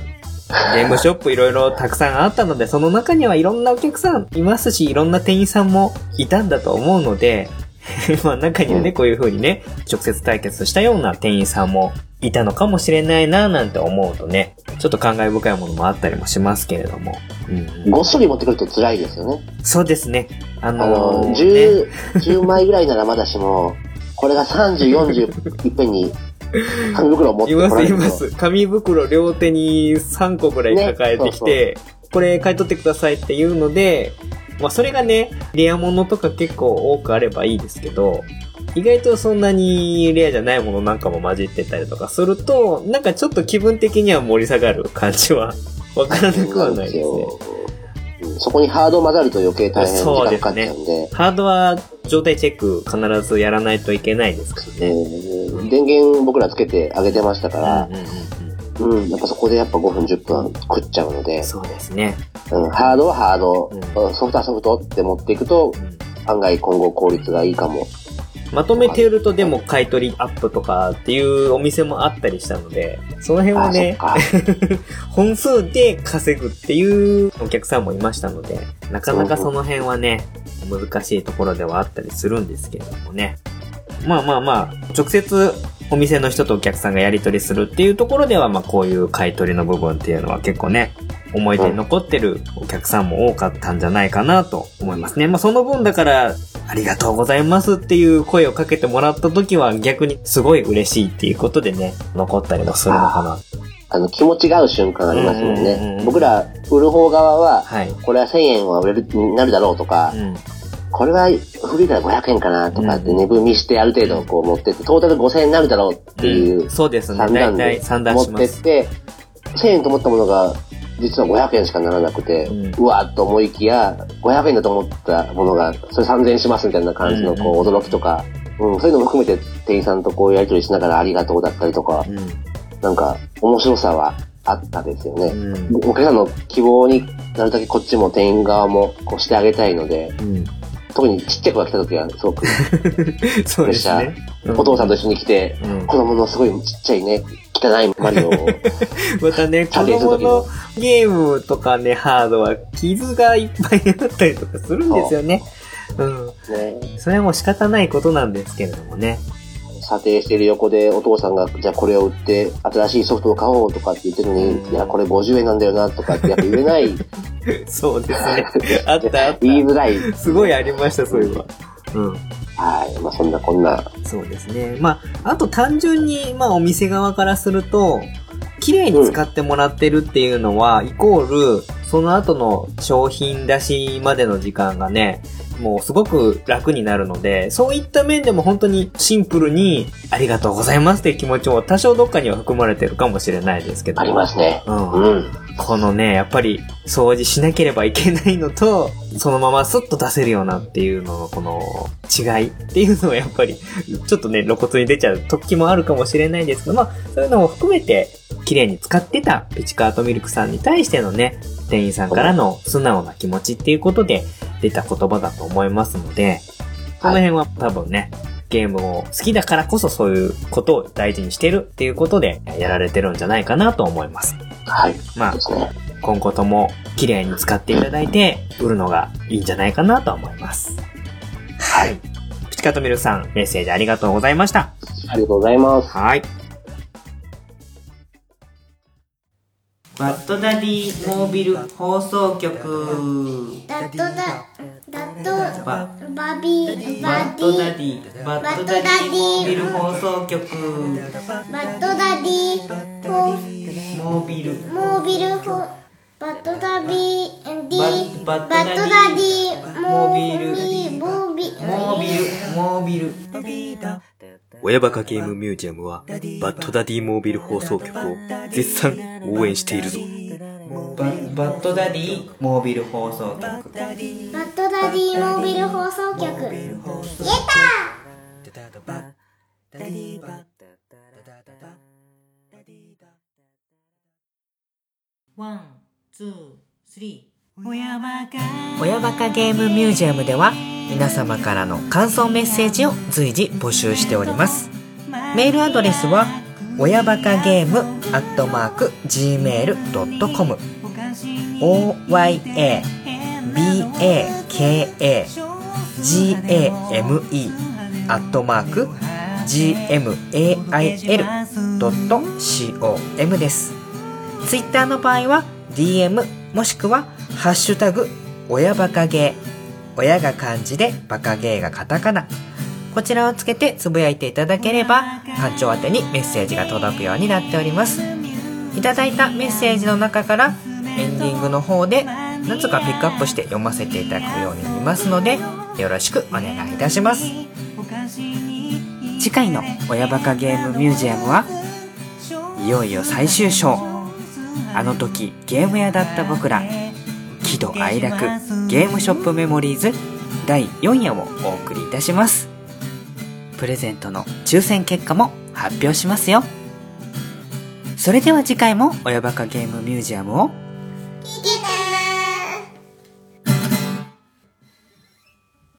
ゲームショップいろいろたくさんあったので、その中にはいろんなお客さんいますし、いろんな店員さんもいたんだと思うので、まあ中にはね、こういう風にね、直接対決したような店員さんもいたのかもしれないななんて思うとね、ちょっと感慨深いものもあったりもしますけれども。うん、ごっそり持ってくると辛いですよね。そうですね。ああのの、ーね10、10枚ぐらいならまだしも、これが30、40いっぺんに紙袋を持っていますいます。紙袋両手に3個ぐらい抱えてきて、これ買い取ってくださいっていうので、まあそれがね、レア物とか結構多くあればいいですけど、意外とそんなにレアじゃないものなんかも混じってたりとかすると、なんかちょっと気分的には盛り下がる感じはわからなくはないですね。うん。そこにハード混ざると余計大変時間かかっちゃうんで、ハードは状態チェック必ずやらないといけないですからね。うん。電源僕らつけてあげてましたから。うん、うんやっぱそこでやっぱ5分10分食っちゃうので。うん、そうですね。うん、ハードはハード、うん。ソフトはソフトって持っていくと、うん。案外今後効率がいいかもまとめて売るとでも買い取りアップとかっていうお店もあったりしたので、その辺はね、か。本数で稼ぐっていうお客さんもいましたので、なかなかその辺はね、難しいところではあったりするんですけれどもね。まあまあまあ、直接お店の人とお客さんがやり取りするっていうところでは、まあこういう買い取りの部分っていうのは結構ね、思い出に残ってるお客さんも多かったんじゃないかなと思いますね。まあその分だから、ありがとうございますっていう声をかけてもらった時は逆にすごい嬉しいっていうことでね、残ったりもするのかな。あの、気持ちが合う瞬間ありますもんうんうんうんね。僕ら、売る方側は、はい。これは1000円は売れる、になるだろうとか、うん。これは古いから500円かなとかってうん値踏みしてある程度こう持ってって、トータル5000円になるだろうっていうそうですね。算大体段で持っ。てって、1000円と思ったものが、実は500円しかならなくて、うんうわーっと思いきや、500円だと思ったものが、それ3000円しますみたいな感じのこう驚きとか、うん、そういうのも含めて店員さんとこうやり取りしながらありがとうだったりとか、なんか面白さはあったですよね。うん。うん。お客さんの希望になるだけこっちも店員側もこうしてあげたいので、うん。特にちっちゃい子が来た時はすごく、そうですね。お父さんと一緒に来て、うん子供のすごいちっちゃいね、汚いマリオを、またね、子供のゲームとかね、ハードは傷がいっぱいあったりとかするんですよね。うん。ね、それはもう仕方ないことなんですけれどもね。査定してる横でお父さんが、じゃあこれを売って新しいソフトを買おうとかって言ってるのに、うんいや、これ50円なんだよなとかってやっぱ言えない、そうですね。あったあった。言いづらい。すごいありました、そういえば。うん。はい。まあそんなこんな、そうですね。まあ、あと単純に、まあお店側からすると、綺麗に使ってもらってるっていうのは、イコール、その後の商品出しまでの時間がね、もうすごく楽になるので、そういった面でも本当にシンプルに、ありがとうございますっていう気持ちも多少どっかには含まれてるかもしれないですけど。ありますね。うんうん。このね、やっぱり掃除しなければいけないのと、そのままスッと出せるようなっていうののこの違いっていうのはやっぱりちょっとね露骨に出ちゃう時もあるかもしれないですけど、まあそういうのも含めて綺麗に使ってたピチカートミルクさんに対してのね、店員さんからの素直な気持ちっていうことで出た言葉だと思いますので、その辺は多分ね、ゲームを好きだからこそそういうことを大事にしてるっていうことでやられてるんじゃないかなと思います。はい。まあ。今後とも綺麗に使っていただいて、売るのがいいんじゃないかなと思います。はい。プチカトミルクさん、メッセージありがとうございました。ありがとうございます。はい。バッドダディモービル放送局。ダットダダットババビーバッドダディ。ィ、バッドダディモービル放送局。バッドダディ。ホモービル。モービルホバッドダディ。ディ。ババッドダディ。モービル。モービモービル、モービル。親バカゲームミュージアムは、バッドダディモービル放送局を絶賛応援しているぞ。ババッドダディモービル放送局。バッドダディモービル放送局言えた One, two, three。親バカ。ゲームミュージアムでは皆様からの感想メッセージを随時募集しております。メールアドレスは親バカゲームアットマーク gmail.com oyabakagame アットマーク gmail.com です。ツイッターの場合は DM もしくはハッシュタグ親バカゲー。親が漢字でバカゲーがカタカナ。こちらをつけてつぶやいていただければ館長宛てにメッセージが届くようになっております。いただいたメッセージの中からエンディングの方で何つかピックアップして読ませていただくようになりますのでよろしくお願いいたします。次回の親バカゲームミュージアムはいよいよ最終章。あの時ゲーム屋だった僕ら喜怒哀楽ゲームショップメモリーズ第4夜をお送りいたします。プレゼントの抽選結果も発表しますよ。それでは次回も親バカゲームミュージアムを